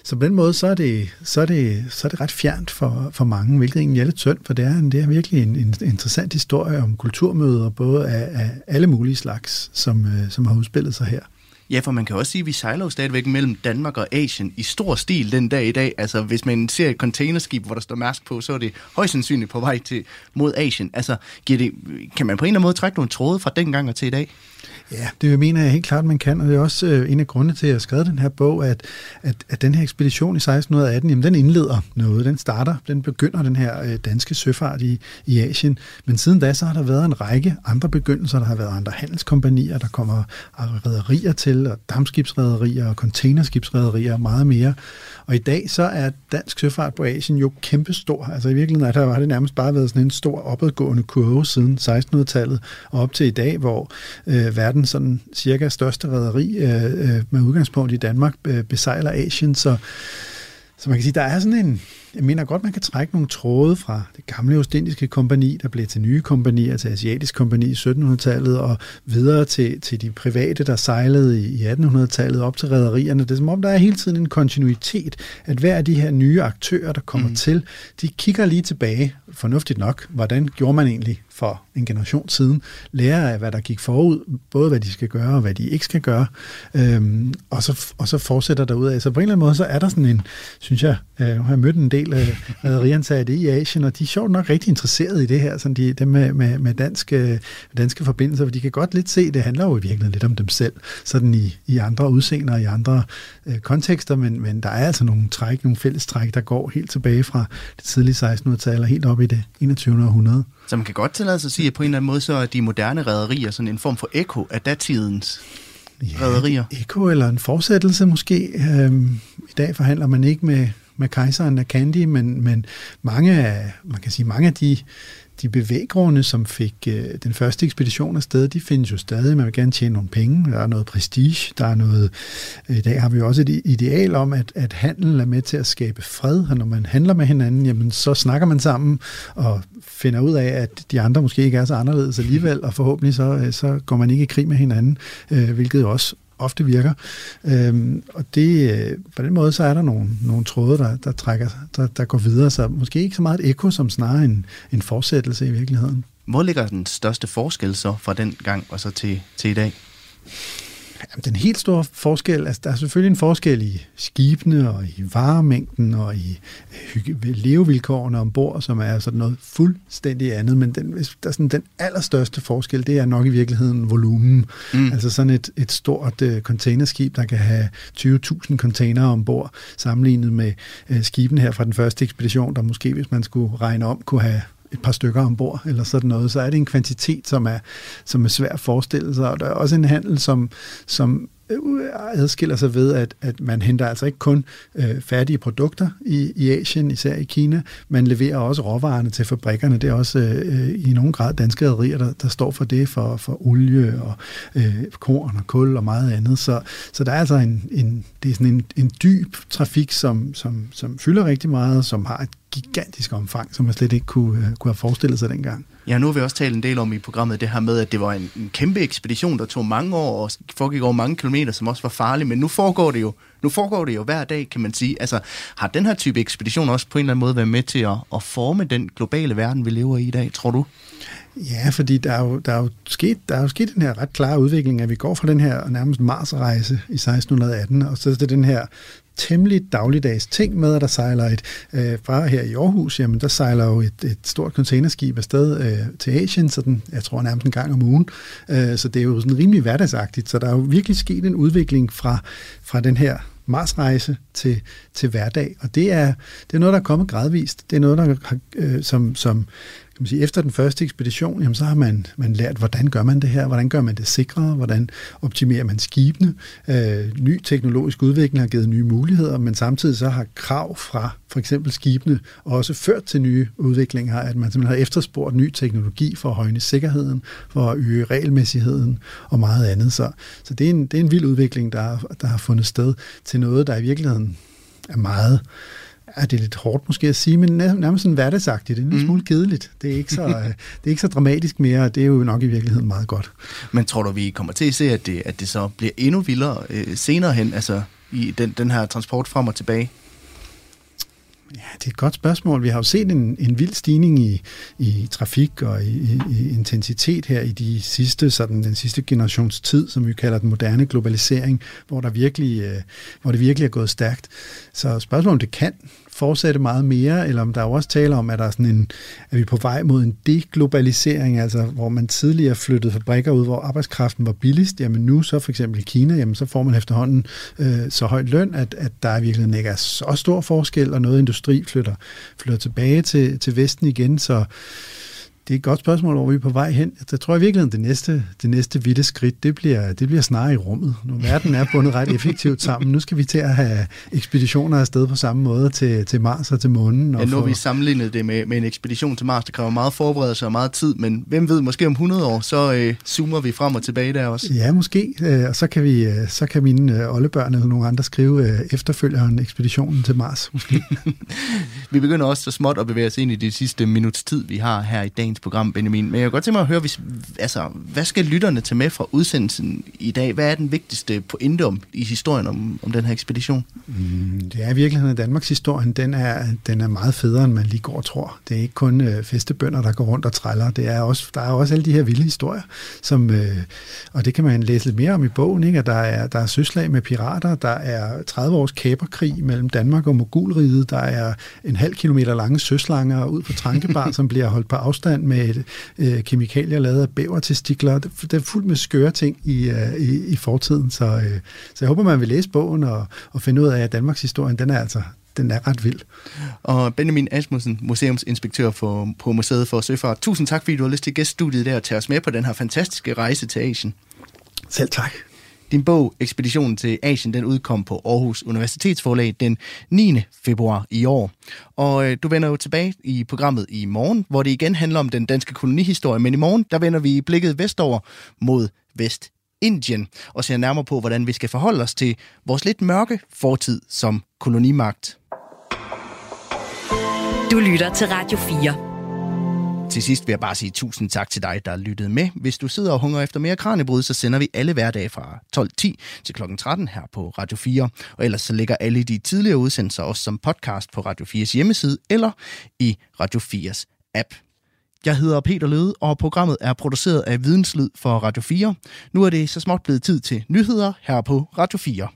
så på den måde, så er det, så er det, så er det ret fjernt for, for mange, hvilket egentlig er lidt synd, for det er, en, det er virkelig en, en interessant historie om kulturmøder, både af, af alle mulige slags, som, øh, som har udspillet sig her. Ja, for man kan også sige, at vi sejler jo stadigvæk mellem Danmark og Asien i stor stil den dag i dag. Altså, hvis man ser et containerskib, hvor der står Mærsk på, så er det højst sandsynligt på vej til mod Asien. Altså, giver det, kan man på en eller anden måde trække nogle tråde fra dengang og til i dag? Ja, det mener jeg helt klart, man kan, og det er også øh, en af grundene til, at jeg har skrevet den her bog, at, at, at den her ekspedition i 1618, jamen, den indleder noget, den starter, den begynder den her øh, danske søfart i, i Asien, men siden da, så har der været en række andre begyndelser, der har været andre handelskompanier, der kommer rædderier til, og dammskibsrædderier og containerskibsrædderier og meget mere, og i dag så er dansk søfart på Asien jo kæmpestor. Altså i virkeligheden der har det nærmest bare været sådan en stor opadgående kurve siden 1600-tallet og op til i dag, hvor øh, verdens sådan cirka største rederi øh, øh, med udgangspunkt i Danmark øh, besejler Asien. Så, så man kan sige, der er sådan en, jeg mener godt, man kan trække nogle tråde fra det gamle ostindiske kompani, der blev til nye kompanier, til asiatisk kompani i 1700-tallet, og videre til, til de private, der sejlede i 1800-tallet, op til rædderierne. Det er som om, der er hele tiden en kontinuitet, at hver af de her nye aktører, der kommer mm. til, de kigger lige tilbage, fornuftigt nok, hvordan gjorde man egentlig for en generation siden, lærer af, hvad der gik forud, både hvad de skal gøre og hvad de ikke skal gøre, øhm, og, så, og så fortsætter der ud af. Så på en eller anden måde, så er der sådan en, synes jeg, øh, har jeg mødt en del af rædderiansatte i Asien, og de er sjovt nok rigtig interesserede i det her, sådan de, dem med, med, med danske, danske forbindelser, for de kan godt lidt se, det handler jo i virkeligheden lidt om dem selv, sådan i, i andre udseender, i andre øh, kontekster, men, men der er altså nogle træk, nogle fælles træk, der går helt tilbage fra det tidlige 1600-tal og helt op i det 21. århundrede. Så man kan godt tillade sig at sige, at på en eller anden måde, så er de moderne rædderier sådan en form for ekko af datidens ja, rædderier. ekko eller en fortsættelse måske. Øhm, I dag forhandler man ikke med, med kejseren af Candy, men, men mange af, man kan sige, mange af de de bevæggrunde, som fik øh, den første ekspedition afsted, de findes jo stadig. Man vil gerne tjene nogle penge. Der er noget prestige. Der er noget... Øh, I dag har vi jo også et ideal om, at, at handel er med til at skabe fred. Og når man handler med hinanden, jamen, så snakker man sammen og finder ud af, at de andre måske ikke er så anderledes alligevel, og forhåbentlig så, øh, så går man ikke i krig med hinanden, øh, hvilket jo også ofte virker. Øhm, og det, øh, på den måde, så er der nogle, nogle tråde, der, der, trækker, der, der går videre, så måske ikke så meget et ekko, som snarere en, en fortsættelse i virkeligheden. Hvor ligger den største forskel så fra den gang og så til, til i dag? Jamen, den helt store forskel, altså der er selvfølgelig en forskel i skibene og i varemængden og i øh, levevilkårene ombord, som er sådan noget fuldstændig andet, men den, der er sådan, den allerstørste forskel, det er nok i virkeligheden volumen. Mm. Altså sådan et, et stort uh, containerskib, der kan have 20.000 containere ombord, sammenlignet med uh, skibene her fra den første ekspedition, der måske, hvis man skulle regne om, kunne have et par stykker ombord, eller sådan noget, så er det en kvantitet, som er, som er svær at forestille sig. Og der er også en handel, som, som øh, adskiller sig ved, at, at man henter altså ikke kun øh, færdige produkter i, i Asien, især i Kina, man leverer også råvarerne til fabrikkerne. Det er også øh, i nogen grad danske rædderier, der, der står for det, for, for olie og øh, korn og kul og meget andet. Så, så der er altså en, en, det er sådan en, en dyb trafik, som, som, som fylder rigtig meget, som har et gigantisk omfang, som man slet ikke kunne, øh, kunne have forestillet sig dengang. Ja, nu har vi også talt en del om i programmet det her med, at det var en, en kæmpe ekspedition, der tog mange år og foregik over mange kilometer, som også var farlig, men nu foregår det jo nu foregår det jo hver dag, kan man sige. Altså, har den her type ekspedition også på en eller anden måde været med til at, at forme den globale verden, vi lever i i dag, tror du? Ja, fordi der er, jo, der, er jo sket, der er jo sket den her ret klare udvikling, at vi går fra den her nærmest Mars-rejse i 1618, og så til den her temmelig dagligdags ting med, at der sejler et, øh, fra her i Aarhus, jamen der sejler jo et, et stort containerskib afsted øh, til Asien, så den, jeg tror nærmest en gang om ugen, øh, så det er jo sådan rimelig hverdagsagtigt, så der er jo virkelig sket en udvikling fra, fra den her Marsrejse til, til hverdag, og det er, det er noget, der er kommet gradvist. Det er noget, der har, øh, som, som kan man sige, efter den første ekspedition, jamen, så har man, man lært, hvordan gør man det her, hvordan gør man det sikrere, hvordan optimerer man skibene. Øh, ny teknologisk udvikling har givet nye muligheder, men samtidig så har krav fra for eksempel skibene også ført til nye udviklinger, at man simpelthen har efterspurgt ny teknologi for at højne sikkerheden, for at øge regelmæssigheden og meget andet. Så, så det, er en, det er en vild udvikling, der, der har fundet sted til noget, der i virkeligheden er meget er det lidt hårdt måske at sige, men nærmest sådan hverdagsagtigt. Det er en mm. smule kedeligt. Det er, ikke så, det er ikke så dramatisk mere, og det er jo nok i virkeligheden meget godt. Men tror du, vi kommer til at se, at det, at det så bliver endnu vildere øh, senere hen, altså i den, den her transport frem og tilbage? Ja, det er et godt spørgsmål. Vi har jo set en, en vild stigning i, i trafik og i, i intensitet her i de sidste, sådan, den sidste generations tid, som vi kalder den moderne globalisering, hvor, der virkelig, øh, hvor det virkelig er gået stærkt. Så spørgsmålet om det kan fortsætte meget mere, eller om der er også taler om, at, der er sådan en, at vi er på vej mod en deglobalisering, altså hvor man tidligere flyttede fabrikker ud, hvor arbejdskraften var billigst, jamen nu så for eksempel i Kina, jamen så får man efterhånden øh, så høj løn, at, at der virkelig ikke er så stor forskel, og noget industri flytter, flytter tilbage til, til Vesten igen, så det er et godt spørgsmål, hvor vi er på vej hen. Jeg tror i virkeligheden, det næste, det næste vidte skridt, det bliver, det bliver snarere i rummet. Nu verden er bundet ret effektivt sammen. Nu skal vi til at have ekspeditioner afsted på samme måde til, til Mars og til månen. Og ja, nu har vi sammenlignet det med, med en ekspedition til Mars, der kræver meget forberedelse og meget tid, men hvem ved, måske om 100 år, så øh, zoomer vi frem og tilbage der også. Ja, måske. Øh, og så kan, vi, øh, så kan mine øh, oldebørn eller nogle andre skrive øh, efterfølgeren ekspeditionen til Mars, måske. Vi begynder også så småt at bevæge os ind i det sidste minuts tid, vi har her i dagens program, Benjamin. Men jeg kan godt tænke mig at høre, hvis, altså, hvad skal lytterne tage med fra udsendelsen i dag? Hvad er den vigtigste pointe om, i historien om, om den her ekspedition? Mm, det er i virkeligheden, at Danmarks historien, den er, den er meget federe, end man lige går og tror. Det er ikke kun øh, festebønder, der går rundt og træller. Det er også, der er også alle de her vilde historier, som, øh, og det kan man læse lidt mere om i bogen, ikke? at der er, der er søslag med pirater, der er 30 års kæberkrig mellem Danmark og Mogulriget, der er en halv kilometer lange søslanger ud på Trankebar, som bliver holdt på afstand med øh, kemikalier lavet af bævertestikler. Det, det er fuldt med skøre ting i, øh, i, i fortiden, så, øh, så jeg håber, man vil læse bogen og, og finde ud af, at Danmarks historie, den er altså den er ret vild. Og Benjamin Asmussen, museumsinspektør for, på Museet for Søfart. Tusind tak, fordi du har lyst til gæststudiet der og tage os med på den her fantastiske rejse til Asien. Selv tak. Din bog, Ekspeditionen til Asien, den udkom på Aarhus Universitetsforlag den 9. februar i år. Og øh, du vender jo tilbage i programmet i morgen, hvor det igen handler om den danske kolonihistorie. Men i morgen, der vender vi blikket vestover mod Vest Indien og ser nærmere på, hvordan vi skal forholde os til vores lidt mørke fortid som kolonimagt. Du lytter til Radio 4. Til sidst vil jeg bare sige tusind tak til dig, der lyttede med. Hvis du sidder og hungrer efter mere kranjebrud, så sender vi alle hverdage fra 12.10 til kl. 13 her på Radio 4. Og ellers så ligger alle de tidligere udsendelser også som podcast på Radio 4's hjemmeside eller i Radio 4's app. Jeg hedder Peter Løde, og programmet er produceret af Videnslyd for Radio 4. Nu er det så småt blevet tid til nyheder her på Radio 4.